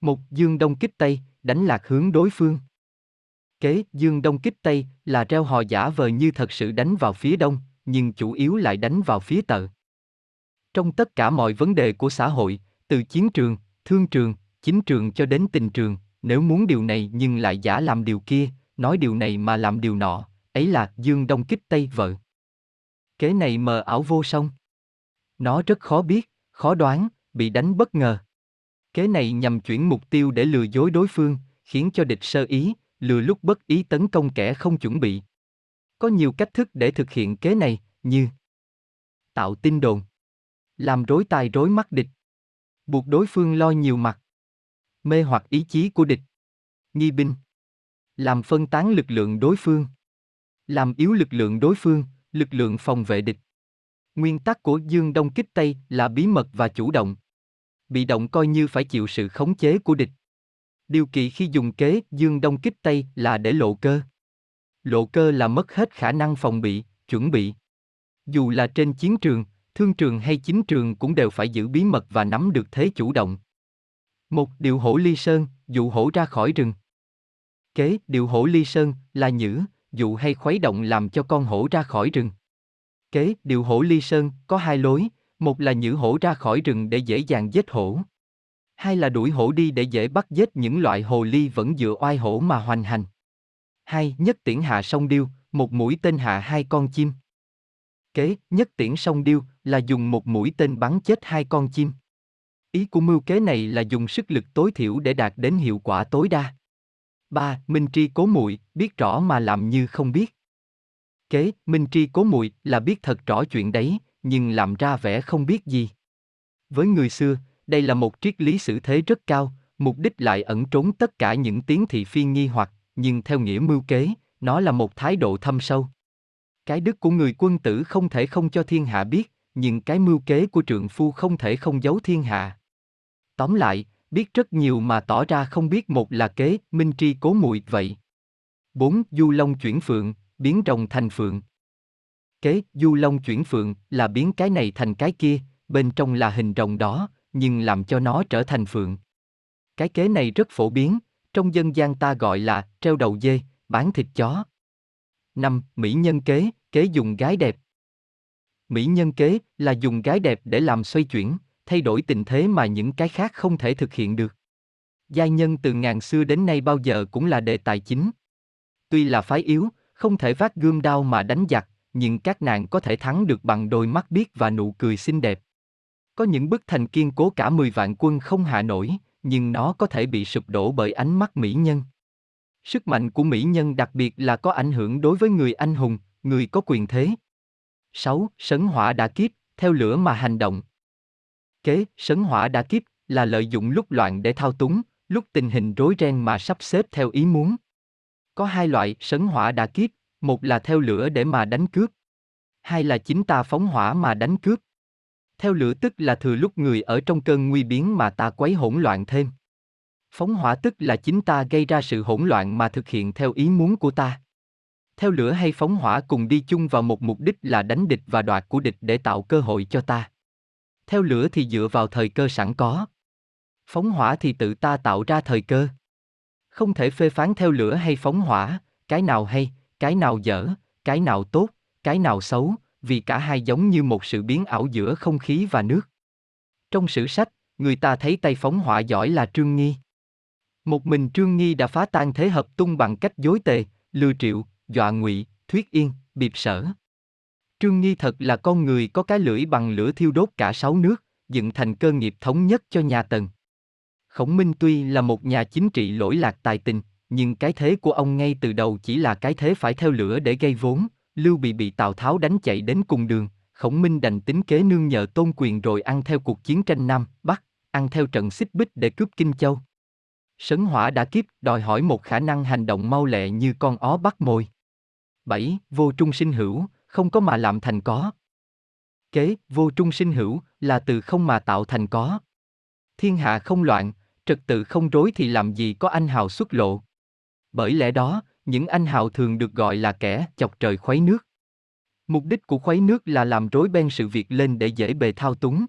Một dương đông kích tây, đánh lạc hướng đối phương. Kế dương đông kích tây là treo hò giả vờ như thật sự đánh vào phía đông, nhưng chủ yếu lại đánh vào phía tợ. Trong tất cả mọi vấn đề của xã hội, từ chiến trường, thương trường, chính trường cho đến tình trường, nếu muốn điều này nhưng lại giả làm điều kia, nói điều này mà làm điều nọ, ấy là dương đông kích tây vợ. Kế này mờ ảo vô song. Nó rất khó biết, khó đoán, bị đánh bất ngờ. Kế này nhằm chuyển mục tiêu để lừa dối đối phương, khiến cho địch sơ ý, lừa lúc bất ý tấn công kẻ không chuẩn bị. Có nhiều cách thức để thực hiện kế này, như tạo tin đồn, làm rối tai rối mắt địch, buộc đối phương lo nhiều mặt, mê hoặc ý chí của địch, nghi binh, làm phân tán lực lượng đối phương, làm yếu lực lượng đối phương, lực lượng phòng vệ địch. Nguyên tắc của Dương Đông kích Tây là bí mật và chủ động. Bị động coi như phải chịu sự khống chế của địch. Điều kỳ khi dùng kế Dương Đông kích Tây là để lộ cơ. Lộ cơ là mất hết khả năng phòng bị, chuẩn bị. Dù là trên chiến trường, thương trường hay chính trường cũng đều phải giữ bí mật và nắm được thế chủ động. Một điều hổ ly sơn, dụ hổ ra khỏi rừng. Kế điều hổ ly sơn là nhữ, dụ hay khuấy động làm cho con hổ ra khỏi rừng. Kế điều hổ ly sơn có hai lối, một là nhử hổ ra khỏi rừng để dễ dàng giết hổ. Hai là đuổi hổ đi để dễ bắt giết những loại hồ ly vẫn dựa oai hổ mà hoành hành. Hai, nhất tiễn hạ sông điêu, một mũi tên hạ hai con chim. Kế, nhất tiễn sông điêu là dùng một mũi tên bắn chết hai con chim. Ý của mưu kế này là dùng sức lực tối thiểu để đạt đến hiệu quả tối đa. 3. Minh tri cố muội, biết rõ mà làm như không biết. Kế, minh tri cố muội là biết thật rõ chuyện đấy, nhưng làm ra vẻ không biết gì. Với người xưa, đây là một triết lý xử thế rất cao, mục đích lại ẩn trốn tất cả những tiếng thị phi nghi hoặc, nhưng theo nghĩa mưu kế, nó là một thái độ thâm sâu. Cái đức của người quân tử không thể không cho thiên hạ biết, nhưng cái mưu kế của trượng phu không thể không giấu thiên hạ. Tóm lại, biết rất nhiều mà tỏ ra không biết một là kế, minh tri cố muội vậy. 4. Du Long chuyển phượng, biến rồng thành phượng. Kế, Du Long chuyển phượng là biến cái này thành cái kia, bên trong là hình rồng đó, nhưng làm cho nó trở thành phượng. Cái kế này rất phổ biến, trong dân gian ta gọi là treo đầu dê, bán thịt chó. 5. Mỹ nhân kế, kế dùng gái đẹp. Mỹ nhân kế là dùng gái đẹp để làm xoay chuyển, thay đổi tình thế mà những cái khác không thể thực hiện được. Giai nhân từ ngàn xưa đến nay bao giờ cũng là đề tài chính. Tuy là phái yếu, không thể vác gươm đao mà đánh giặc, nhưng các nàng có thể thắng được bằng đôi mắt biết và nụ cười xinh đẹp. Có những bức thành kiên cố cả 10 vạn quân không hạ nổi, nhưng nó có thể bị sụp đổ bởi ánh mắt mỹ nhân. Sức mạnh của mỹ nhân đặc biệt là có ảnh hưởng đối với người anh hùng, người có quyền thế. 6. Sấn hỏa đã kiếp, theo lửa mà hành động. Kế, sấn hỏa đã kiếp, là lợi dụng lúc loạn để thao túng, lúc tình hình rối ren mà sắp xếp theo ý muốn. Có hai loại sấn hỏa đã kiếp, một là theo lửa để mà đánh cướp. Hai là chính ta phóng hỏa mà đánh cướp. Theo lửa tức là thừa lúc người ở trong cơn nguy biến mà ta quấy hỗn loạn thêm. Phóng hỏa tức là chính ta gây ra sự hỗn loạn mà thực hiện theo ý muốn của ta. Theo lửa hay phóng hỏa cùng đi chung vào một mục đích là đánh địch và đoạt của địch để tạo cơ hội cho ta. Theo lửa thì dựa vào thời cơ sẵn có. Phóng hỏa thì tự ta tạo ra thời cơ. Không thể phê phán theo lửa hay phóng hỏa, cái nào hay, cái nào dở, cái nào tốt, cái nào xấu, vì cả hai giống như một sự biến ảo giữa không khí và nước. Trong sử sách, người ta thấy tay phóng hỏa giỏi là Trương Nghi. Một mình Trương Nghi đã phá tan thế hợp tung bằng cách dối tề, lừa triệu, dọa ngụy, thuyết yên, biệp sở. Trương Nghi thật là con người có cái lưỡi bằng lửa thiêu đốt cả sáu nước, dựng thành cơ nghiệp thống nhất cho nhà Tần. Khổng Minh tuy là một nhà chính trị lỗi lạc tài tình, nhưng cái thế của ông ngay từ đầu chỉ là cái thế phải theo lửa để gây vốn, Lưu Bị bị Tào Tháo đánh chạy đến cùng đường, Khổng Minh đành tính kế nương nhờ tôn quyền rồi ăn theo cuộc chiến tranh Nam, Bắc, ăn theo trận xích bích để cướp Kinh Châu. Sấn hỏa đã kiếp đòi hỏi một khả năng hành động mau lẹ như con ó bắt mồi. 7. Vô trung sinh hữu, không có mà làm thành có. Kế, vô trung sinh hữu, là từ không mà tạo thành có. Thiên hạ không loạn, trật tự không rối thì làm gì có anh hào xuất lộ. Bởi lẽ đó, những anh hào thường được gọi là kẻ chọc trời khuấy nước. Mục đích của khuấy nước là làm rối beng sự việc lên để dễ bề thao túng.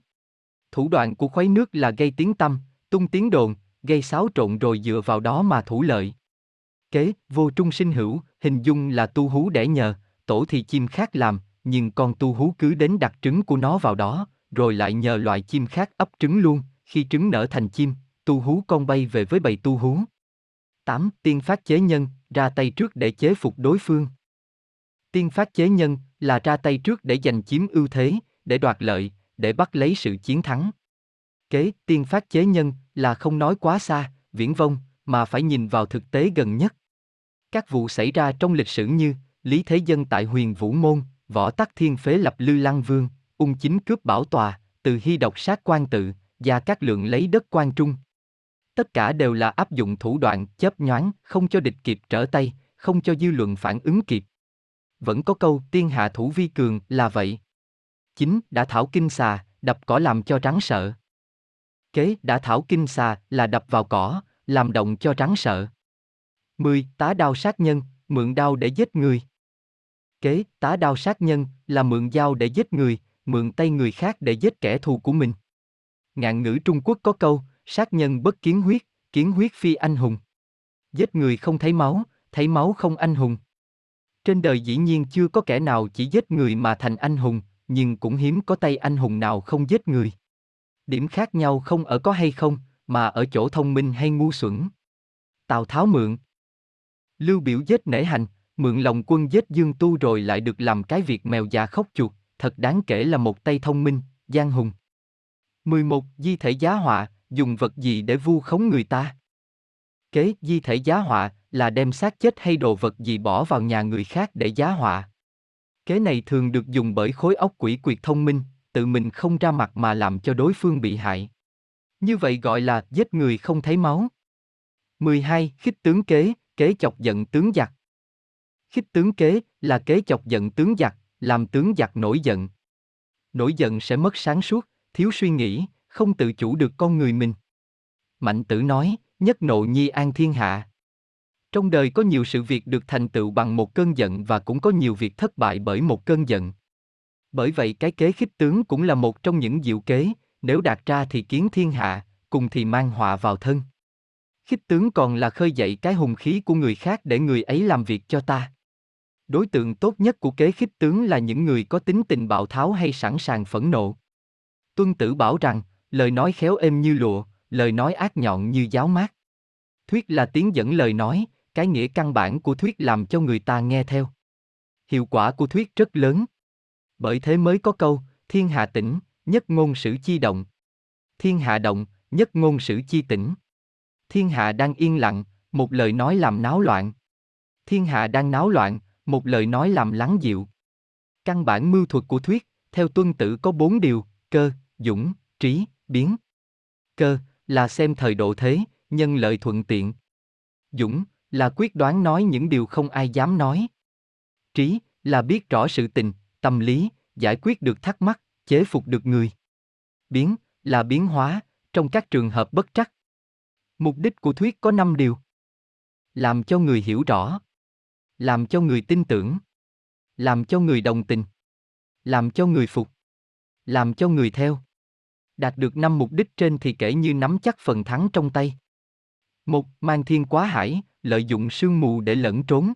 Thủ đoạn của khuấy nước là gây tiếng tâm, tung tiếng đồn, gây xáo trộn rồi dựa vào đó mà thủ lợi. Kế, vô trung sinh hữu, hình dung là tu hú đẻ nhờ, tổ thì chim khác làm, nhưng con tu hú cứ đến đặt trứng của nó vào đó, rồi lại nhờ loại chim khác ấp trứng luôn, khi trứng nở thành chim, tu hú con bay về với bầy tu hú. 8. Tiên phát chế nhân, ra tay trước để chế phục đối phương. Tiên phát chế nhân là ra tay trước để giành chiếm ưu thế, để đoạt lợi, để bắt lấy sự chiến thắng. Kế, tiên phát chế nhân là không nói quá xa, viễn vông, mà phải nhìn vào thực tế gần nhất. Các vụ xảy ra trong lịch sử như Lý Thế Dân tại huyền Vũ Môn, Võ Tắc Thiên phế lập Lư Lăng Vương, ung chính cướp bảo tòa, từ hy độc sát quan tự, và các lượng lấy đất quan trung. Tất cả đều là áp dụng thủ đoạn chớp nhoáng, không cho địch kịp trở tay, không cho dư luận phản ứng kịp. Vẫn có câu tiên hạ thủ vi cường là vậy. Chính đã thảo kinh xà, đập cỏ làm cho rắn sợ. Kế đã thảo kinh xà là đập vào cỏ, làm động cho rắn sợ. 10. Tá đao sát nhân, mượn đao để giết người. Kế, tá đao sát nhân là mượn dao để giết người, mượn tay người khác để giết kẻ thù của mình. Ngạn ngữ Trung Quốc có câu, sát nhân bất kiến huyết, kiến huyết phi anh hùng. Giết người không thấy máu, thấy máu không anh hùng. Trên đời dĩ nhiên chưa có kẻ nào chỉ giết người mà thành anh hùng, nhưng cũng hiếm có tay anh hùng nào không giết người. Điểm khác nhau không ở có hay không, mà ở chỗ thông minh hay ngu xuẩn. Tào Tháo mượn. Lưu biểu giết nể hành, mượn lòng quân giết Dương Tu rồi lại được làm cái việc mèo già khóc chuột, thật đáng kể là một tay thông minh, giang hùng. 11. Di thể giá họa, dùng vật gì để vu khống người ta? Kế, di thể giá họa là đem xác chết hay đồ vật gì bỏ vào nhà người khác để giá họa. Kế này thường được dùng bởi khối óc quỷ quyệt thông minh, tự mình không ra mặt mà làm cho đối phương bị hại. Như vậy gọi là giết người không thấy máu. 12. Khích tướng kế, kế chọc giận tướng giặc. Khích tướng kế là kế chọc giận tướng giặc, làm tướng giặc nổi giận. Nổi giận sẽ mất sáng suốt, thiếu suy nghĩ, không tự chủ được con người mình. Mạnh tử nói, nhất nộ nhi an thiên hạ. Trong đời có nhiều sự việc được thành tựu bằng một cơn giận và cũng có nhiều việc thất bại bởi một cơn giận. Bởi vậy cái kế khích tướng cũng là một trong những diệu kế, nếu đạt ra thì kiến thiên hạ, cùng thì mang họa vào thân. Khích tướng còn là khơi dậy cái hùng khí của người khác để người ấy làm việc cho ta. Đối tượng tốt nhất của kế khích tướng là những người có tính tình bạo tháo hay sẵn sàng phẫn nộ. Tuân tử bảo rằng, lời nói khéo êm như lụa, lời nói ác nhọn như giáo mát. Thuyết là tiếng dẫn lời nói, cái nghĩa căn bản của thuyết làm cho người ta nghe theo. Hiệu quả của thuyết rất lớn. Bởi thế mới có câu, thiên hạ tĩnh, nhất ngôn sử chi động. Thiên hạ động, nhất ngôn sử chi tĩnh. Thiên hạ đang yên lặng, một lời nói làm náo loạn. Thiên hạ đang náo loạn, một lời nói làm lắng dịu. Căn bản mưu thuật của thuyết, theo tuân tử có bốn điều, cơ, dũng, trí, biến. Cơ, là xem thời độ thế, nhân lợi thuận tiện. Dũng, là quyết đoán nói những điều không ai dám nói. Trí, là biết rõ sự tình, tâm lý, giải quyết được thắc mắc, chế phục được người. Biến, là biến hóa, trong các trường hợp bất trắc. Mục đích của thuyết có 5 điều. Làm cho người hiểu rõ. Làm cho người tin tưởng. Làm cho người đồng tình. Làm cho người phục. Làm cho người theo. Đạt được năm mục đích trên thì kể như nắm chắc phần thắng trong tay. Một, mang thiên quá hải, lợi dụng sương mù để lẫn trốn.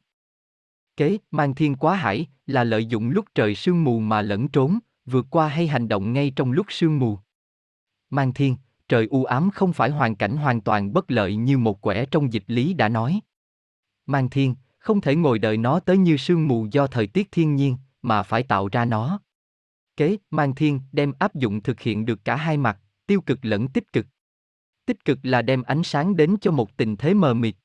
Kế, mang thiên quá hải, là lợi dụng lúc trời sương mù mà lẫn trốn, vượt qua hay hành động ngay trong lúc sương mù. Mang thiên, trời u ám không phải hoàn cảnh hoàn toàn bất lợi như một quẻ trong dịch lý đã nói. Mang thiên, không thể ngồi đợi nó tới như sương mù do thời tiết thiên nhiên, mà phải tạo ra nó. Kế, mang thiên đem áp dụng thực hiện được cả hai mặt, tiêu cực lẫn tích cực. Tích cực là đem ánh sáng đến cho một tình thế mờ mịt.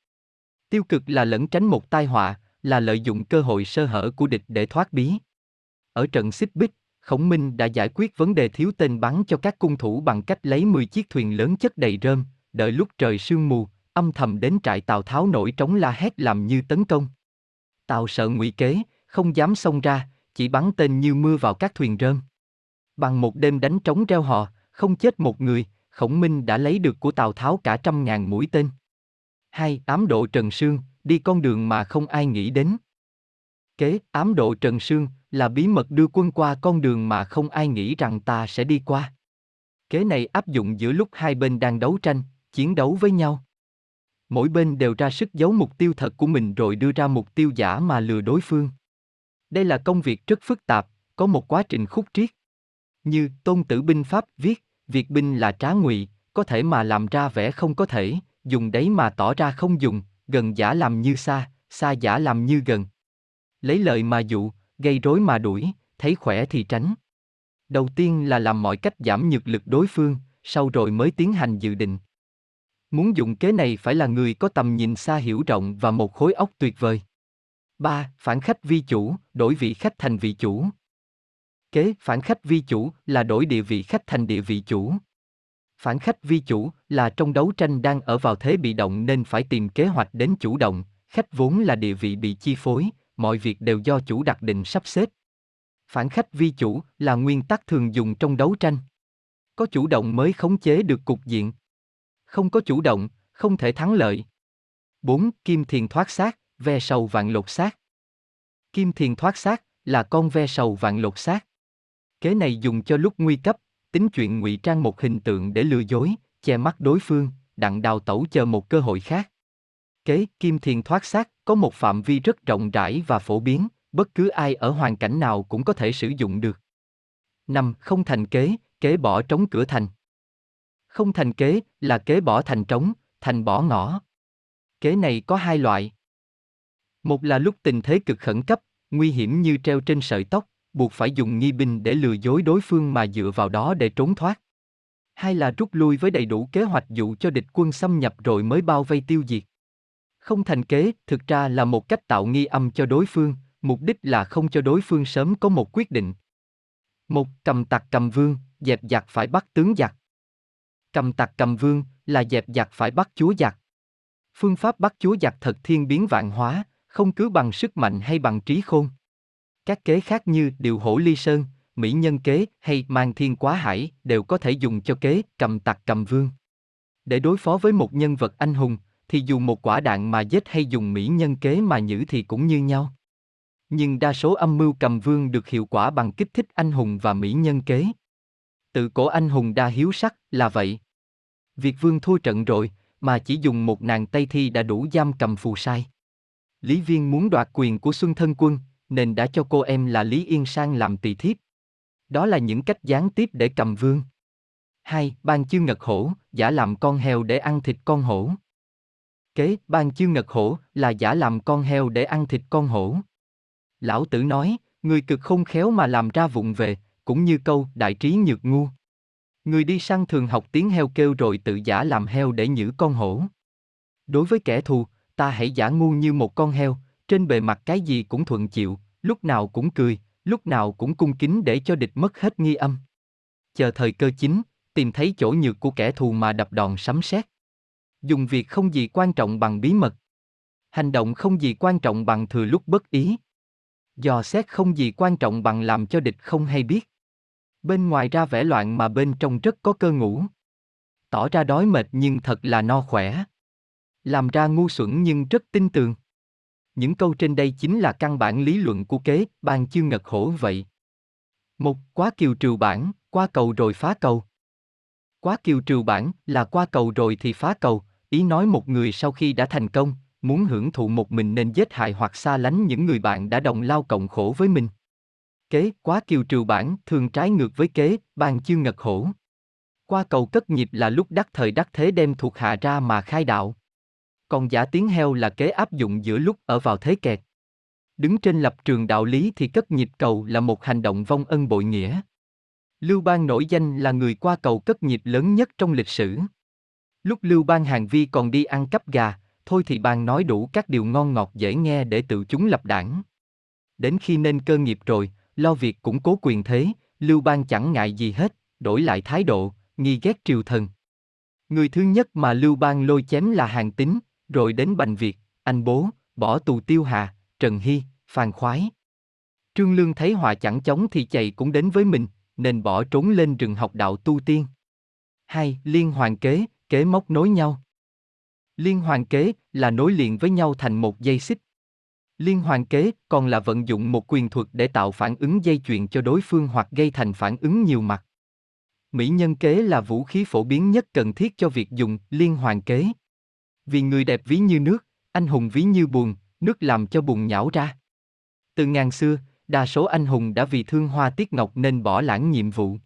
Tiêu cực là lẫn tránh một tai họa, là lợi dụng cơ hội sơ hở của địch để thoát bí. Ở trận xích bích, Khổng Minh đã giải quyết vấn đề thiếu tên bắn cho các cung thủ bằng cách lấy 10 chiếc thuyền lớn chất đầy rơm, đợi lúc trời sương mù, âm thầm đến trại Tào Tháo nổi trống la hét làm như tấn công. Tào sợ ngụy kế, không dám xông ra, chỉ bắn tên như mưa vào các thuyền rơm. Bằng một đêm đánh trống reo họ không chết một người, Khổng Minh đã lấy được của Tào Tháo cả trăm ngàn mũi tên. Hai, ám độ Trần Sương, đi con đường mà không ai nghĩ đến. Kế, ám độ Trần Sương, là bí mật đưa quân qua con đường mà không ai nghĩ rằng ta sẽ đi qua. Kế này áp dụng giữa lúc hai bên đang đấu tranh, chiến đấu với nhau. Mỗi bên đều ra sức giấu mục tiêu thật của mình rồi đưa ra mục tiêu giả mà lừa đối phương. Đây là công việc rất phức tạp, có một quá trình khúc triết. Như Tôn Tử Binh Pháp viết, việc binh là trá ngụy, có thể mà làm ra vẻ không có thể, dùng đấy mà tỏ ra không dùng, gần giả làm như xa, xa giả làm như gần. Lấy lợi mà dụ, gây rối mà đuổi, thấy khỏe thì tránh. Đầu tiên là làm mọi cách giảm nhược lực đối phương, sau rồi mới tiến hành dự định. Muốn dụng kế này phải là người có tầm nhìn xa hiểu rộng và một khối óc tuyệt vời. 3. Phản khách vi chủ, đổi vị khách thành vị chủ. Kế phản khách vi chủ là đổi địa vị khách thành địa vị chủ. Phản khách vi chủ là trong đấu tranh đang ở vào thế bị động nên phải tìm kế hoạch đến chủ động, khách vốn là địa vị bị chi phối, mọi việc đều do chủ đặc định sắp xếp. Phản khách vi chủ là nguyên tắc thường dùng trong đấu tranh. Có chủ động mới khống chế được cục diện. Không có chủ động, không thể thắng lợi. 4. Kim thiền thoát xác, ve sầu vạn lột xác. Kim thiền thoát xác là con ve sầu vạn lột xác. Kế này dùng cho lúc nguy cấp, tính chuyện ngụy trang một hình tượng để lừa dối, che mắt đối phương, đặng đào tẩu chờ một cơ hội khác. Kế kim thiền thoát xác có một phạm vi rất rộng rãi và phổ biến, bất cứ ai ở hoàn cảnh nào cũng có thể sử dụng được. 5. Không thành kế, kế bỏ trống cửa thành. Không thành kế là kế bỏ thành trống, thành bỏ ngõ. Kế này có hai loại. Một là lúc tình thế cực khẩn cấp, nguy hiểm như treo trên sợi tóc, buộc phải dùng nghi binh để lừa dối đối phương mà dựa vào đó để trốn thoát. Hai là rút lui với đầy đủ kế hoạch dụ cho địch quân xâm nhập rồi mới bao vây tiêu diệt. Không thành kế, thực ra là một cách tạo nghi âm cho đối phương, mục đích là không cho đối phương sớm có một quyết định. Một, cầm tặc cầm vương, dẹp giặc phải bắt tướng giặc. Cầm tặc cầm vương là dẹp giặc phải bắt chúa giặc. Phương pháp bắt chúa giặc thật thiên biến vạn hóa, không cứ bằng sức mạnh hay bằng trí khôn. Các kế khác như điều hổ ly sơn, mỹ nhân kế hay mang thiên quá hải đều có thể dùng cho kế cầm tặc cầm vương. Để đối phó với một nhân vật anh hùng, thì dù một quả đạn mà giết hay dùng mỹ nhân kế mà nhử thì cũng như nhau. Nhưng đa số âm mưu cầm vương được hiệu quả bằng kích thích anh hùng và mỹ nhân kế. Tự cổ anh hùng đa hiếu sắc là vậy. Việc vương thua trận rồi, mà chỉ dùng một nàng Tây Thi đã đủ giam cầm phù sai. Lý Viên muốn đoạt quyền của Xuân Thân Quân, nên đã cho cô em là Lý Yên Sang làm tỳ thiếp. Đó là những cách gián tiếp để cầm vương. Hai, ban chư ngật hổ, giả làm con heo để ăn thịt con hổ. Kế, ban chư ngật hổ là giả làm con heo để ăn thịt con hổ. Lão tử nói, người cực không khéo mà làm ra vụng về, cũng như câu đại trí nhược ngu. Người đi săn thường học tiếng heo kêu rồi tự giả làm heo để nhử con hổ. Đối với kẻ thù, ta hãy giả ngu như một con heo, trên bề mặt cái gì cũng thuận chịu, lúc nào cũng cười, lúc nào cũng cung kính để cho địch mất hết nghi âm. Chờ thời cơ chính, tìm thấy chỗ nhược của kẻ thù mà đập đòn sấm sét. Dùng việc không gì quan trọng bằng bí mật. Hành động không gì quan trọng bằng thừa lúc bất ý. Dò xét không gì quan trọng bằng làm cho địch không hay biết. Bên ngoài ra vẻ loạn mà bên trong rất có cơ ngủ. Tỏ ra đói mệt nhưng thật là no khỏe. Làm ra ngu xuẩn nhưng rất tin tường. Những câu trên đây chính là căn bản lý luận của kế, ban chương ngật hổ vậy. Một, quá kiều trừ bản, qua cầu rồi phá cầu. Quá kiều trừ bản là qua cầu rồi thì phá cầu, ý nói một người sau khi đã thành công, muốn hưởng thụ một mình nên giết hại hoặc xa lánh những người bạn đã đồng lao cộng khổ với mình. Kế, quá kiều trừ bản thường trái ngược với kế, ban chương ngật hổ. Qua cầu cất nhịp là lúc đắc thời đắc thế đem thuộc hạ ra mà khai đạo. Còn giả tiếng heo là kế áp dụng giữa lúc ở vào thế kẹt. Đứng trên lập trường đạo lý thì cất nhịp cầu là một hành động vong ân bội nghĩa. Lưu Bang nổi danh là người qua cầu cất nhịp lớn nhất trong lịch sử. Lúc Lưu Bang Hàng Vi còn đi ăn cắp gà, thôi thì bang nói đủ các điều ngon ngọt dễ nghe để tự chúng lập đảng. Đến khi nên cơ nghiệp rồi, lo việc củng cố quyền thế, Lưu Bang chẳng ngại gì hết, đổi lại thái độ, nghi ghét triều thần. Người thứ nhất mà Lưu Bang lôi chém là Hàng Tín, rồi đến Bành Việt, anh bố, bỏ tù Tiêu Hà, Trần Hy, Phan Khoái. Trương Lương thấy họa chẳng chống thì chạy cũng đến với mình, nên bỏ trốn lên rừng học đạo tu tiên. Hai, Liên hoàn kế, kế móc nối nhau. Liên hoàn kế là nối liền với nhau thành một dây xích. Liên hoàn kế còn là vận dụng một quyền thuật để tạo phản ứng dây chuyền cho đối phương hoặc gây thành phản ứng nhiều mặt. Mỹ nhân kế là vũ khí phổ biến nhất cần thiết cho việc dùng liên hoàn kế. Vì người đẹp ví như nước, anh hùng ví như buồn, nước làm cho buồn nhão ra. Từ ngàn xưa, đa số anh hùng đã vì thương hoa tiết ngọc nên bỏ lãng nhiệm vụ.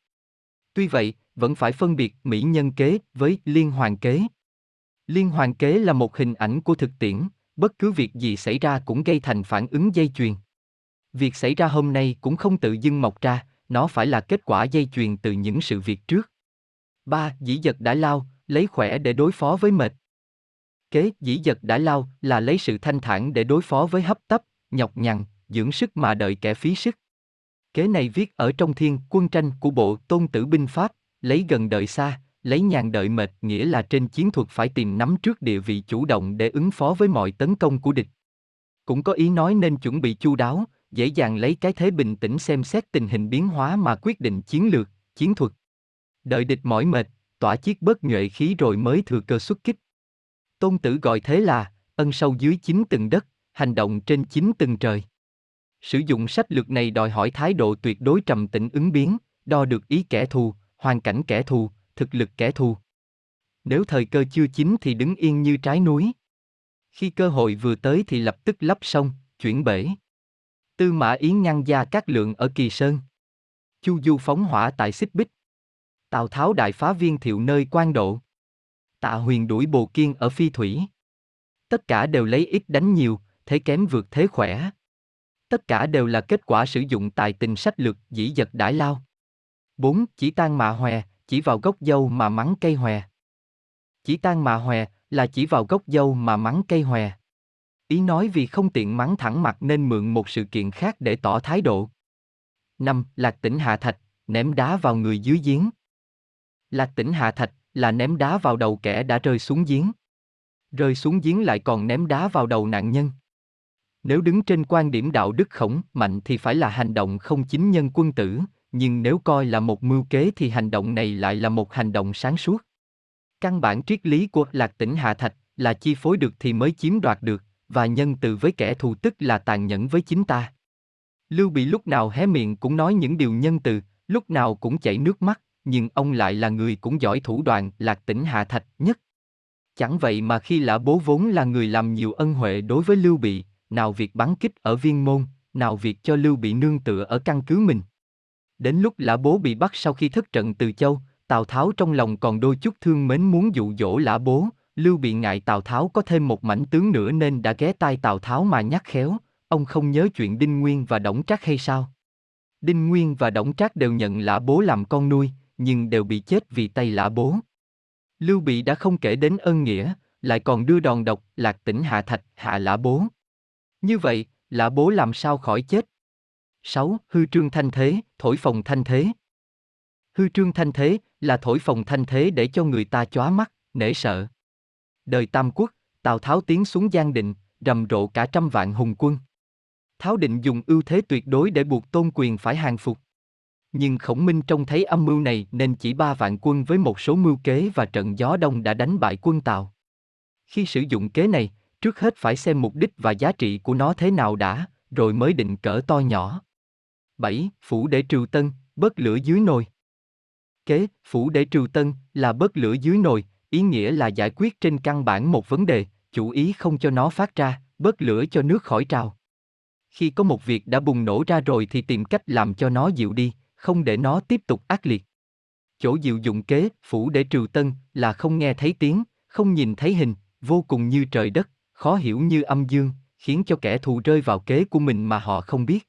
Tuy vậy, vẫn phải phân biệt mỹ nhân kế với liên hoàn kế. Liên hoàn kế là một hình ảnh của thực tiễn, bất cứ việc gì xảy ra cũng gây thành phản ứng dây chuyền. Việc xảy ra hôm nay cũng không tự dưng mọc ra, nó phải là kết quả dây chuyền từ những sự việc trước. 3. Dĩ dật đã lao, lấy khỏe để đối phó với mệt. Kế dĩ dật đã lao là lấy sự thanh thản để đối phó với hấp tấp, nhọc nhằn, dưỡng sức mà đợi kẻ phí sức. Kế này viết ở trong thiên quân tranh của bộ tôn tử binh pháp, lấy gần đợi xa, lấy nhàn đợi mệt nghĩa là trên chiến thuật phải tìm nắm trước địa vị chủ động để ứng phó với mọi tấn công của địch. Cũng có ý nói nên chuẩn bị chu đáo, dễ dàng lấy cái thế bình tĩnh xem xét tình hình biến hóa mà quyết định chiến lược, chiến thuật. Đợi địch mỏi mệt, tỏa chiết bớt nhuệ khí rồi mới thừa cơ xuất kích. Tôn tử gọi thế là, ân sâu dưới chín tầng đất, hành động trên chín tầng trời. Sử dụng sách lược này đòi hỏi thái độ tuyệt đối trầm tĩnh ứng biến, đo được ý kẻ thù, hoàn cảnh kẻ thù, thực lực kẻ thù. Nếu thời cơ chưa chín thì đứng yên như trái núi. Khi cơ hội vừa tới thì lập tức lấp sông, chuyển bể. Tư Mã Yến ngăn gia các lượng ở Kỳ Sơn. Chu Du phóng hỏa tại Xích Bích. Tào Tháo đại phá viên thiệu nơi quan độ. Tạ Huyền đuổi Bồ Kiên ở Phi Thủy. Tất cả đều lấy ít đánh nhiều, thế kém vượt thế khỏe. Tất cả đều là kết quả sử dụng tài tình sách lược dĩ dật đãi lao. 4. Chỉ tan mạ hòe, chỉ vào gốc dâu mà mắng cây hòe. Chỉ tan mạ hòe là chỉ vào gốc dâu mà mắng cây hòe. Ý nói vì không tiện mắng thẳng mặt nên mượn một sự kiện khác để tỏ thái độ. 5. Lạc tỉnh hạ thạch, ném đá vào người dưới giếng. Lạc tỉnh hạ thạch là ném đá vào đầu kẻ đã rơi xuống giếng. Rơi xuống giếng lại còn ném đá vào đầu nạn nhân. Nếu đứng trên quan điểm đạo đức khổng mạnh thì phải là hành động không chính nhân quân tử, nhưng nếu coi là một mưu kế thì hành động này lại là một hành động sáng suốt. Căn bản triết lý của Lạc Tỉnh Hạ Thạch là chi phối được thì mới chiếm đoạt được, và nhân từ với kẻ thù tức là tàn nhẫn với chính ta. Lưu Bị lúc nào hé miệng cũng nói những điều nhân từ, lúc nào cũng chảy nước mắt, nhưng ông lại là người cũng giỏi thủ đoạn Lạc Tỉnh Hạ Thạch nhất. Chẳng vậy mà khi lã bố vốn là người làm nhiều ân huệ đối với Lưu Bị, nào việc bắn kích ở viên môn, nào việc cho Lưu Bị nương tựa ở căn cứ mình. Đến lúc lã bố bị bắt sau khi thất trận từ châu, Tào Tháo trong lòng còn đôi chút thương mến muốn dụ dỗ lã bố, Lưu Bị ngại Tào Tháo có thêm một mảnh tướng nữa nên đã ghé tai Tào Tháo mà nhắc khéo, ông không nhớ chuyện Đinh Nguyên và Đổng Trác hay sao? Đinh Nguyên và Đổng Trác đều nhận lã bố làm con nuôi, nhưng đều bị chết vì tay lã bố. Lưu Bị đã không kể đến ân nghĩa, lại còn đưa đòn độc, lạc tỉnh hạ thạch, hạ lã bố. Như vậy, lã bố làm sao khỏi chết? 6. Hư trương thanh thế, thổi phòng thanh thế. Hư trương thanh thế là thổi phòng thanh thế để cho người ta chóa mắt, nể sợ. Đời Tam Quốc, Tào Tháo tiến xuống Giang Định, rầm rộ cả trăm vạn hùng quân. Tháo định dùng ưu thế tuyệt đối để buộc tôn quyền phải hàng phục. Nhưng khổng minh trông thấy âm mưu này nên chỉ ba vạn quân với một số mưu kế và trận gió đông đã đánh bại quân Tào. Khi sử dụng kế này, trước hết phải xem mục đích và giá trị của nó thế nào đã, rồi mới định cỡ to nhỏ. 7. Phủ để trừ tân, bớt lửa dưới nồi. Kế, phủ để trừ tân là bớt lửa dưới nồi, ý nghĩa là giải quyết trên căn bản một vấn đề, chủ ý không cho nó phát ra, bớt lửa cho nước khỏi trào. Khi có một việc đã bùng nổ ra rồi thì tìm cách làm cho nó dịu đi, không để nó tiếp tục ác liệt. Chỗ diệu dụng kế, phủ để trừ tân, là không nghe thấy tiếng, không nhìn thấy hình, vô cùng như trời đất, khó hiểu như âm dương, khiến cho kẻ thù rơi vào kế của mình mà họ không biết.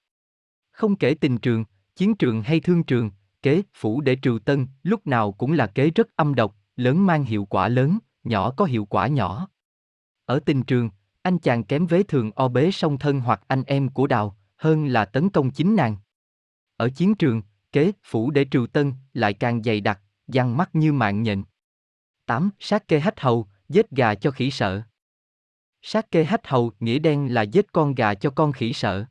Không kể tình trường, chiến trường hay thương trường, kế, phủ để trừ tân, lúc nào cũng là kế rất âm độc, lớn mang hiệu quả lớn, nhỏ có hiệu quả nhỏ. Ở tình trường, anh chàng kém vế thường o bế song thân hoặc anh em của đào, hơn là tấn công chính nàng. Ở chiến trường, kế, phủ để trừ tân, lại càng dày đặc, giăng mắt như mạng nhện. 8. Sát kê hách hầu, giết gà cho khỉ sợ. Sát kê hách hầu nghĩa đen là giết con gà cho con khỉ sợ.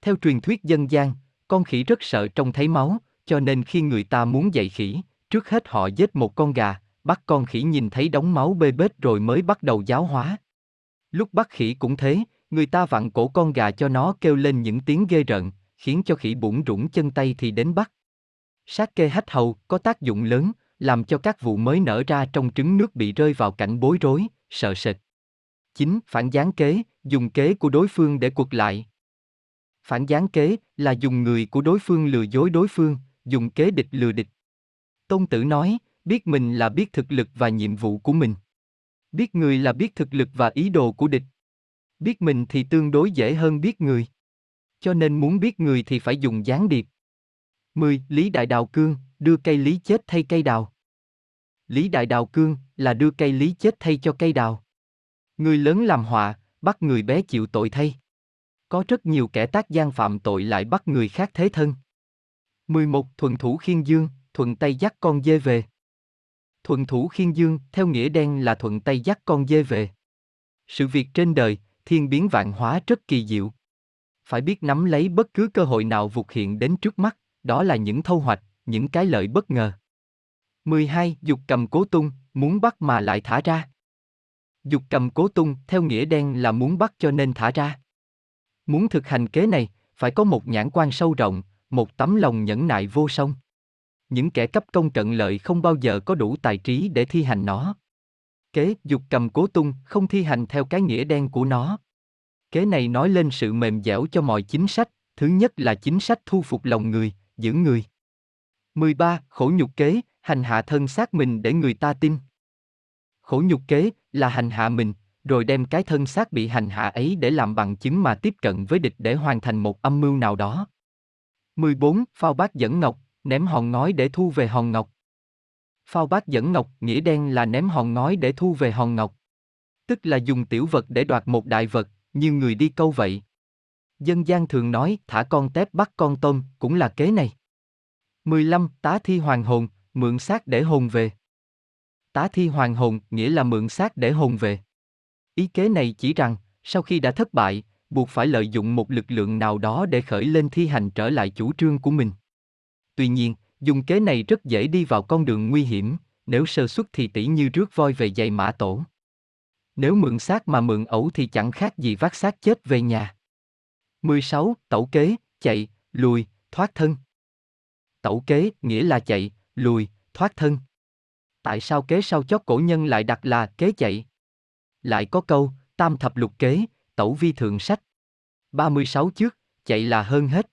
Theo truyền thuyết dân gian, con khỉ rất sợ trông thấy máu, cho nên khi người ta muốn dạy khỉ, trước hết họ giết một con gà, bắt con khỉ nhìn thấy đống máu bê bết rồi mới bắt đầu giáo hóa. Lúc bắt khỉ cũng thế, người ta vặn cổ con gà cho nó kêu lên những tiếng ghê rợn, khiến cho khỉ bụng rủng chân tay thì đến bắt. Sát kê hách hầu có tác dụng lớn, làm cho các vụ mới nở ra trong trứng nước bị rơi vào cảnh bối rối, sợ sệt. 9. Phản gián kế, dùng kế của đối phương để cuộc lại. Phản gián kế là dùng người của đối phương lừa dối đối phương, dùng kế địch lừa địch. Tôn Tử nói, biết mình là biết thực lực và nhiệm vụ của mình. Biết người là biết thực lực và ý đồ của địch. Biết mình thì tương đối dễ hơn biết người. Cho nên muốn biết người thì phải dùng gián điệp. 10. Lý Đại Đào Cương, đưa cây lý chết thay cây đào. Lý Đại Đào Cương là đưa cây lý chết thay cho cây đào. Người lớn làm họa, bắt người bé chịu tội thay. Có rất nhiều kẻ tác gian phạm tội lại bắt người khác thế thân. 11. Thuận thủ khiên dương, thuận tay dắt con dê về. Thuận thủ khiên dương, theo nghĩa đen là thuận tay dắt con dê về. Sự việc trên đời, thiên biến vạn hóa rất kỳ diệu. Phải biết nắm lấy bất cứ cơ hội nào vụt hiện đến trước mắt, đó là những thâu hoạch, những cái lợi bất ngờ. 12. Dục cầm cố tung, muốn bắt mà lại thả ra. Dục cầm cố tung, theo nghĩa đen là muốn bắt cho nên thả ra. Muốn thực hành kế này, phải có một nhãn quan sâu rộng, một tấm lòng nhẫn nại vô song. Những kẻ cấp công cận lợi không bao giờ có đủ tài trí để thi hành nó. Kế dục cầm cố tung không thi hành theo cái nghĩa đen của nó. Kế này nói lên sự mềm dẻo cho mọi chính sách, thứ nhất là chính sách thu phục lòng người, giữ người. 13. Khổ nhục kế, hành hạ thân xác mình để người ta tin. Khổ nhục kế là hành hạ mình, rồi đem cái thân xác bị hành hạ ấy để làm bằng chứng mà tiếp cận với địch để hoàn thành một âm mưu nào đó. 14. Phao bát dẫn ngọc, ném hòn ngói để thu về hòn ngọc. Phao bát dẫn ngọc, nghĩa đen là ném hòn ngói để thu về hòn ngọc. Tức là dùng tiểu vật để đoạt một đại vật, như người đi câu vậy. Dân gian thường nói thả con tép bắt con tôm, cũng là kế này. 15. Tá thi hoàng hồn, mượn xác để hồn về. Tá thi hoàng hồn nghĩa là mượn xác để hồn về. Ý kế này chỉ rằng, sau khi đã thất bại, buộc phải lợi dụng một lực lượng nào đó để khởi lên thi hành trở lại chủ trương của mình. Tuy nhiên, dùng kế này rất dễ đi vào con đường nguy hiểm, nếu sơ suất thì tỷ như rước voi về giày mã tổ. Nếu mượn xác mà mượn ẩu thì chẳng khác gì vác xác chết về nhà. 16. Tẩu kế, chạy, lùi, thoát thân. Tẩu kế nghĩa là chạy, lùi, thoát thân. Tại sao kế sau chót cổ nhân lại đặt là kế chạy? Lại có câu, tam thập lục kế, tẩu vi thượng sách. 36 trước, chạy là hơn hết.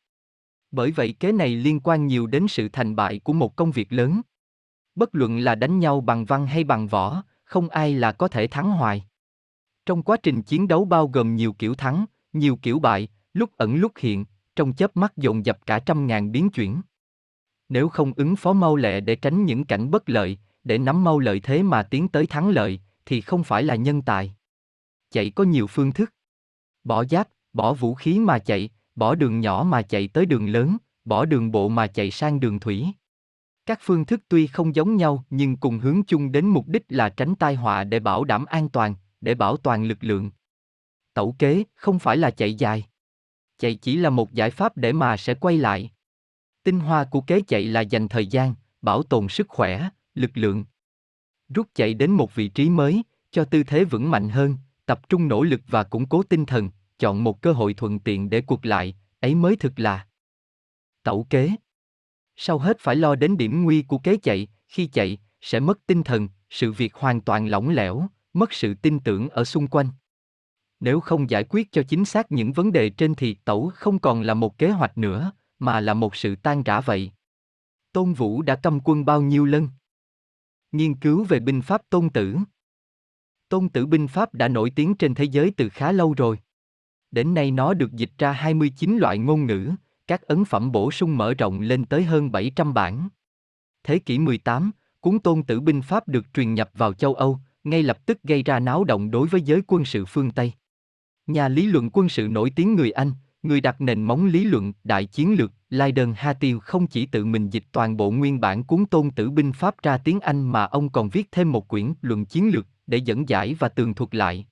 Bởi vậy kế này liên quan nhiều đến sự thành bại của một công việc lớn. Bất luận là đánh nhau bằng văn hay bằng võ, không ai là có thể thắng hoài. Trong quá trình chiến đấu bao gồm nhiều kiểu thắng, nhiều kiểu bại, lúc ẩn lúc hiện, trong chớp mắt dồn dập cả trăm ngàn biến chuyển. Nếu không ứng phó mau lẹ để tránh những cảnh bất lợi, để nắm mau lợi thế mà tiến tới thắng lợi, thì không phải là nhân tài. Chạy có nhiều phương thức. Bỏ giáp, bỏ vũ khí mà chạy, bỏ đường nhỏ mà chạy tới đường lớn, bỏ đường bộ mà chạy sang đường thủy. Các phương thức tuy không giống nhau nhưng cùng hướng chung đến mục đích là tránh tai họa để bảo đảm an toàn, để bảo toàn lực lượng. Tẩu kế không phải là chạy dài. Chạy chỉ là một giải pháp để mà sẽ quay lại. Tinh hoa của kế chạy là dành thời gian, bảo tồn sức khỏe, lực lượng. Rút chạy đến một vị trí mới, cho tư thế vững mạnh hơn, tập trung nỗ lực và củng cố tinh thần, chọn một cơ hội thuận tiện để cuộc lại, ấy mới thực là tẩu kế. Sau hết phải lo đến điểm nguy của kế chạy, khi chạy, sẽ mất tinh thần, sự việc hoàn toàn lỏng lẻo, mất sự tin tưởng ở xung quanh. Nếu không giải quyết cho chính xác những vấn đề trên thì tẩu không còn là một kế hoạch nữa, mà là một sự tan rã vậy. Tôn Vũ đã cầm quân bao nhiêu lần? Nghiên cứu về binh pháp tôn tử. Tôn tử binh pháp đã nổi tiếng trên thế giới từ khá lâu rồi. Đến nay nó được dịch ra 29 loại ngôn ngữ, các ấn phẩm bổ sung mở rộng lên tới hơn 700 bản. Thế kỷ 18, cuốn tôn tử binh pháp được truyền nhập vào châu Âu, ngay lập tức gây ra náo động đối với giới quân sự phương Tây. Nhà lý luận quân sự nổi tiếng người Anh, người đặt nền móng lý luận đại chiến lược, Leiden Hatiel không chỉ tự mình dịch toàn bộ nguyên bản cuốn tôn tử binh pháp ra tiếng Anh mà ông còn viết thêm một quyển luận chiến lược để dẫn giải và tường thuật lại.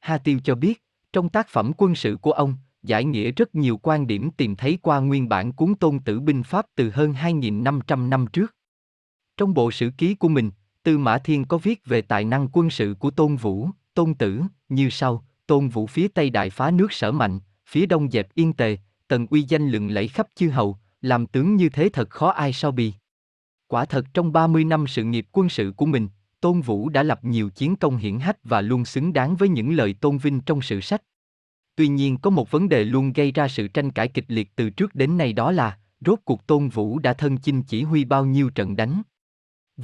Hatiel cho biết, trong tác phẩm quân sự của ông, giải nghĩa rất nhiều quan điểm tìm thấy qua nguyên bản cuốn tôn tử binh pháp từ hơn 2.500 năm trước. Trong bộ sử ký của mình, Tư Mã Thiên có viết về tài năng quân sự của Tôn Vũ, Tôn Tử, như sau, Tôn Vũ phía Tây đại phá nước sở mạnh, phía Đông dẹp yên tề, tần uy danh lừng lẫy khắp chư hầu, làm tướng như thế thật khó ai sao bì. Quả thật trong 30 năm sự nghiệp quân sự của mình, Tôn Vũ đã lập nhiều chiến công hiển hách và luôn xứng đáng với những lời tôn vinh trong sử sách. Tuy nhiên có một vấn đề luôn gây ra sự tranh cãi kịch liệt từ trước đến nay đó là, rốt cuộc Tôn Vũ đã thân chinh chỉ huy bao nhiêu trận đánh.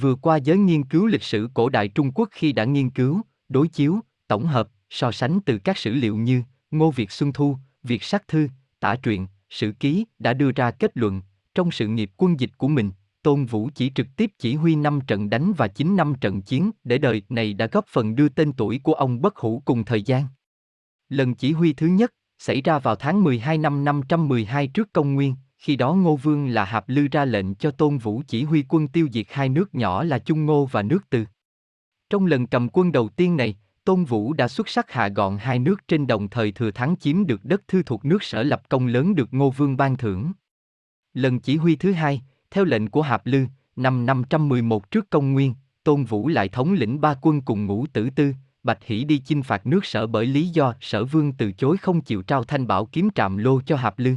Vừa qua giới nghiên cứu lịch sử cổ đại Trung Quốc khi đã nghiên cứu, đối chiếu, tổng hợp, so sánh từ các sử liệu như Ngô Việt Xuân Thu, Việt Sắc Thư, Tả Truyện, Sử Ký đã đưa ra kết luận, trong sự nghiệp quân dịch của mình, Tôn Vũ chỉ trực tiếp chỉ huy 5 trận đánh và 9 năm trận chiến để đời này đã góp phần đưa tên tuổi của ông bất hủ cùng thời gian. Lần chỉ huy thứ nhất, xảy ra vào tháng 12 năm 512 trước công nguyên, khi đó Ngô Vương là Hạp Lư ra lệnh cho Tôn Vũ chỉ huy quân tiêu diệt hai nước nhỏ là Trung Ngô và nước Từ. Trong lần cầm quân đầu tiên này, Tôn Vũ đã xuất sắc hạ gọn hai nước trên đồng thời thừa thắng chiếm được đất thư thuộc nước sở lập công lớn được Ngô Vương ban thưởng. Lần chỉ huy thứ hai, theo lệnh của Hạp Lư, năm 511 trước công nguyên, Tôn Vũ lại thống lĩnh ba quân cùng ngũ tử tư, Bạch Hỷ đi chinh phạt nước sở bởi lý do sở vương từ chối không chịu trao thanh bảo kiếm trạm lô cho Hạp Lư.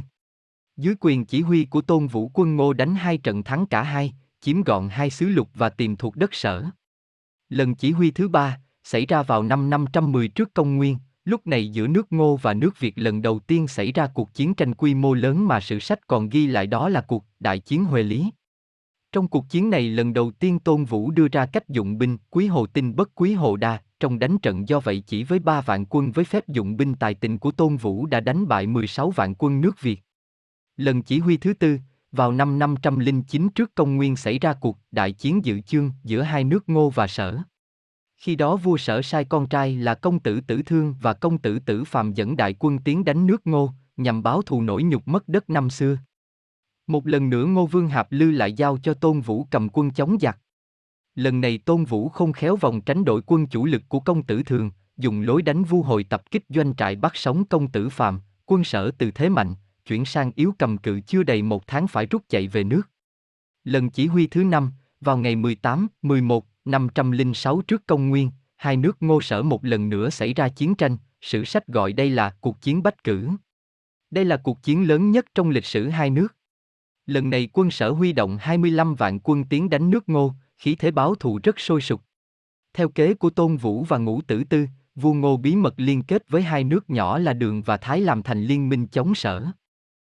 Dưới quyền chỉ huy của Tôn Vũ quân Ngô đánh hai trận thắng cả hai, chiếm gọn hai xứ lục và tìm thuộc đất sở. Lần chỉ huy thứ ba, xảy ra vào năm 510 trước công nguyên, lúc này giữa nước Ngô và nước Việt lần đầu tiên xảy ra cuộc chiến tranh quy mô lớn mà sử sách còn ghi lại đó là cuộc Đại chiến Huệ Lý. Trong cuộc chiến này lần đầu tiên Tôn Vũ đưa ra cách dụng binh quý hồ tinh bất quý hồ đa, trong đánh trận do vậy chỉ với ba vạn quân với phép dụng binh tài tình của Tôn Vũ đã đánh bại 16 vạn quân nước Việt. Lần chỉ huy thứ tư, vào năm 509 trước công nguyên xảy ra cuộc đại chiến dự chương giữa hai nước Ngô và Sở. Khi đó vua Sở sai con trai là công tử Tử Thương và công tử Tử Phạm dẫn đại quân tiến đánh nước Ngô, nhằm báo thù nổi nhục mất đất năm xưa. Một lần nữa Ngô Vương Hạp Lư lại giao cho Tôn Vũ cầm quân chống giặc. Lần này Tôn Vũ không khéo vòng tránh đội quân chủ lực của công tử Thường, dùng lối đánh vu hồi tập kích doanh trại bắt sống công tử Phạm, quân sở từ thế mạnh, chuyển sang yếu cầm cự chưa đầy một tháng phải rút chạy về nước. Lần chỉ huy thứ năm, vào ngày 18, 11, 506 trước công nguyên, hai nước ngô sở một lần nữa xảy ra chiến tranh, sử sách gọi đây là cuộc chiến bách cử. Đây là cuộc chiến lớn nhất trong lịch sử hai nước. Lần này quân sở huy động 25 vạn quân tiến đánh nước ngô, khí thế báo thù rất sôi sục. Theo kế của Tôn Vũ và Ngũ Tử Tư, vua Ngô bí mật liên kết với hai nước nhỏ là Đường và Thái làm thành liên minh chống sở.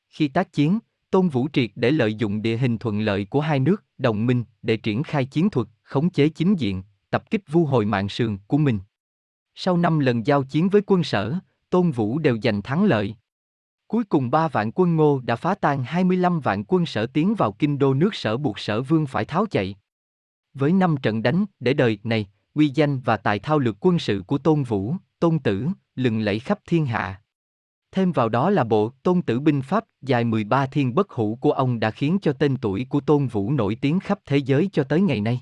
Khi tác chiến, Tôn Vũ Triệt để lợi dụng địa hình thuận lợi của hai nước, đồng minh, để triển khai chiến thuật, khống chế chính diện, tập kích vu hồi mạng sườn của mình. Sau năm lần giao chiến với quân sở, Tôn Vũ đều giành thắng lợi. Cuối cùng ba vạn quân ngô đã phá tan 25 vạn quân sở tiến vào kinh đô nước sở buộc sở vương phải tháo chạy. Với năm trận đánh, để đời này, uy danh và tài thao lược quân sự của Tôn Vũ, Tôn Tử, lừng lẫy khắp thiên hạ. Thêm vào đó là bộ Tôn Tử Binh Pháp dài 13 thiên bất hủ của ông đã khiến cho tên tuổi của Tôn Vũ nổi tiếng khắp thế giới cho tới ngày nay.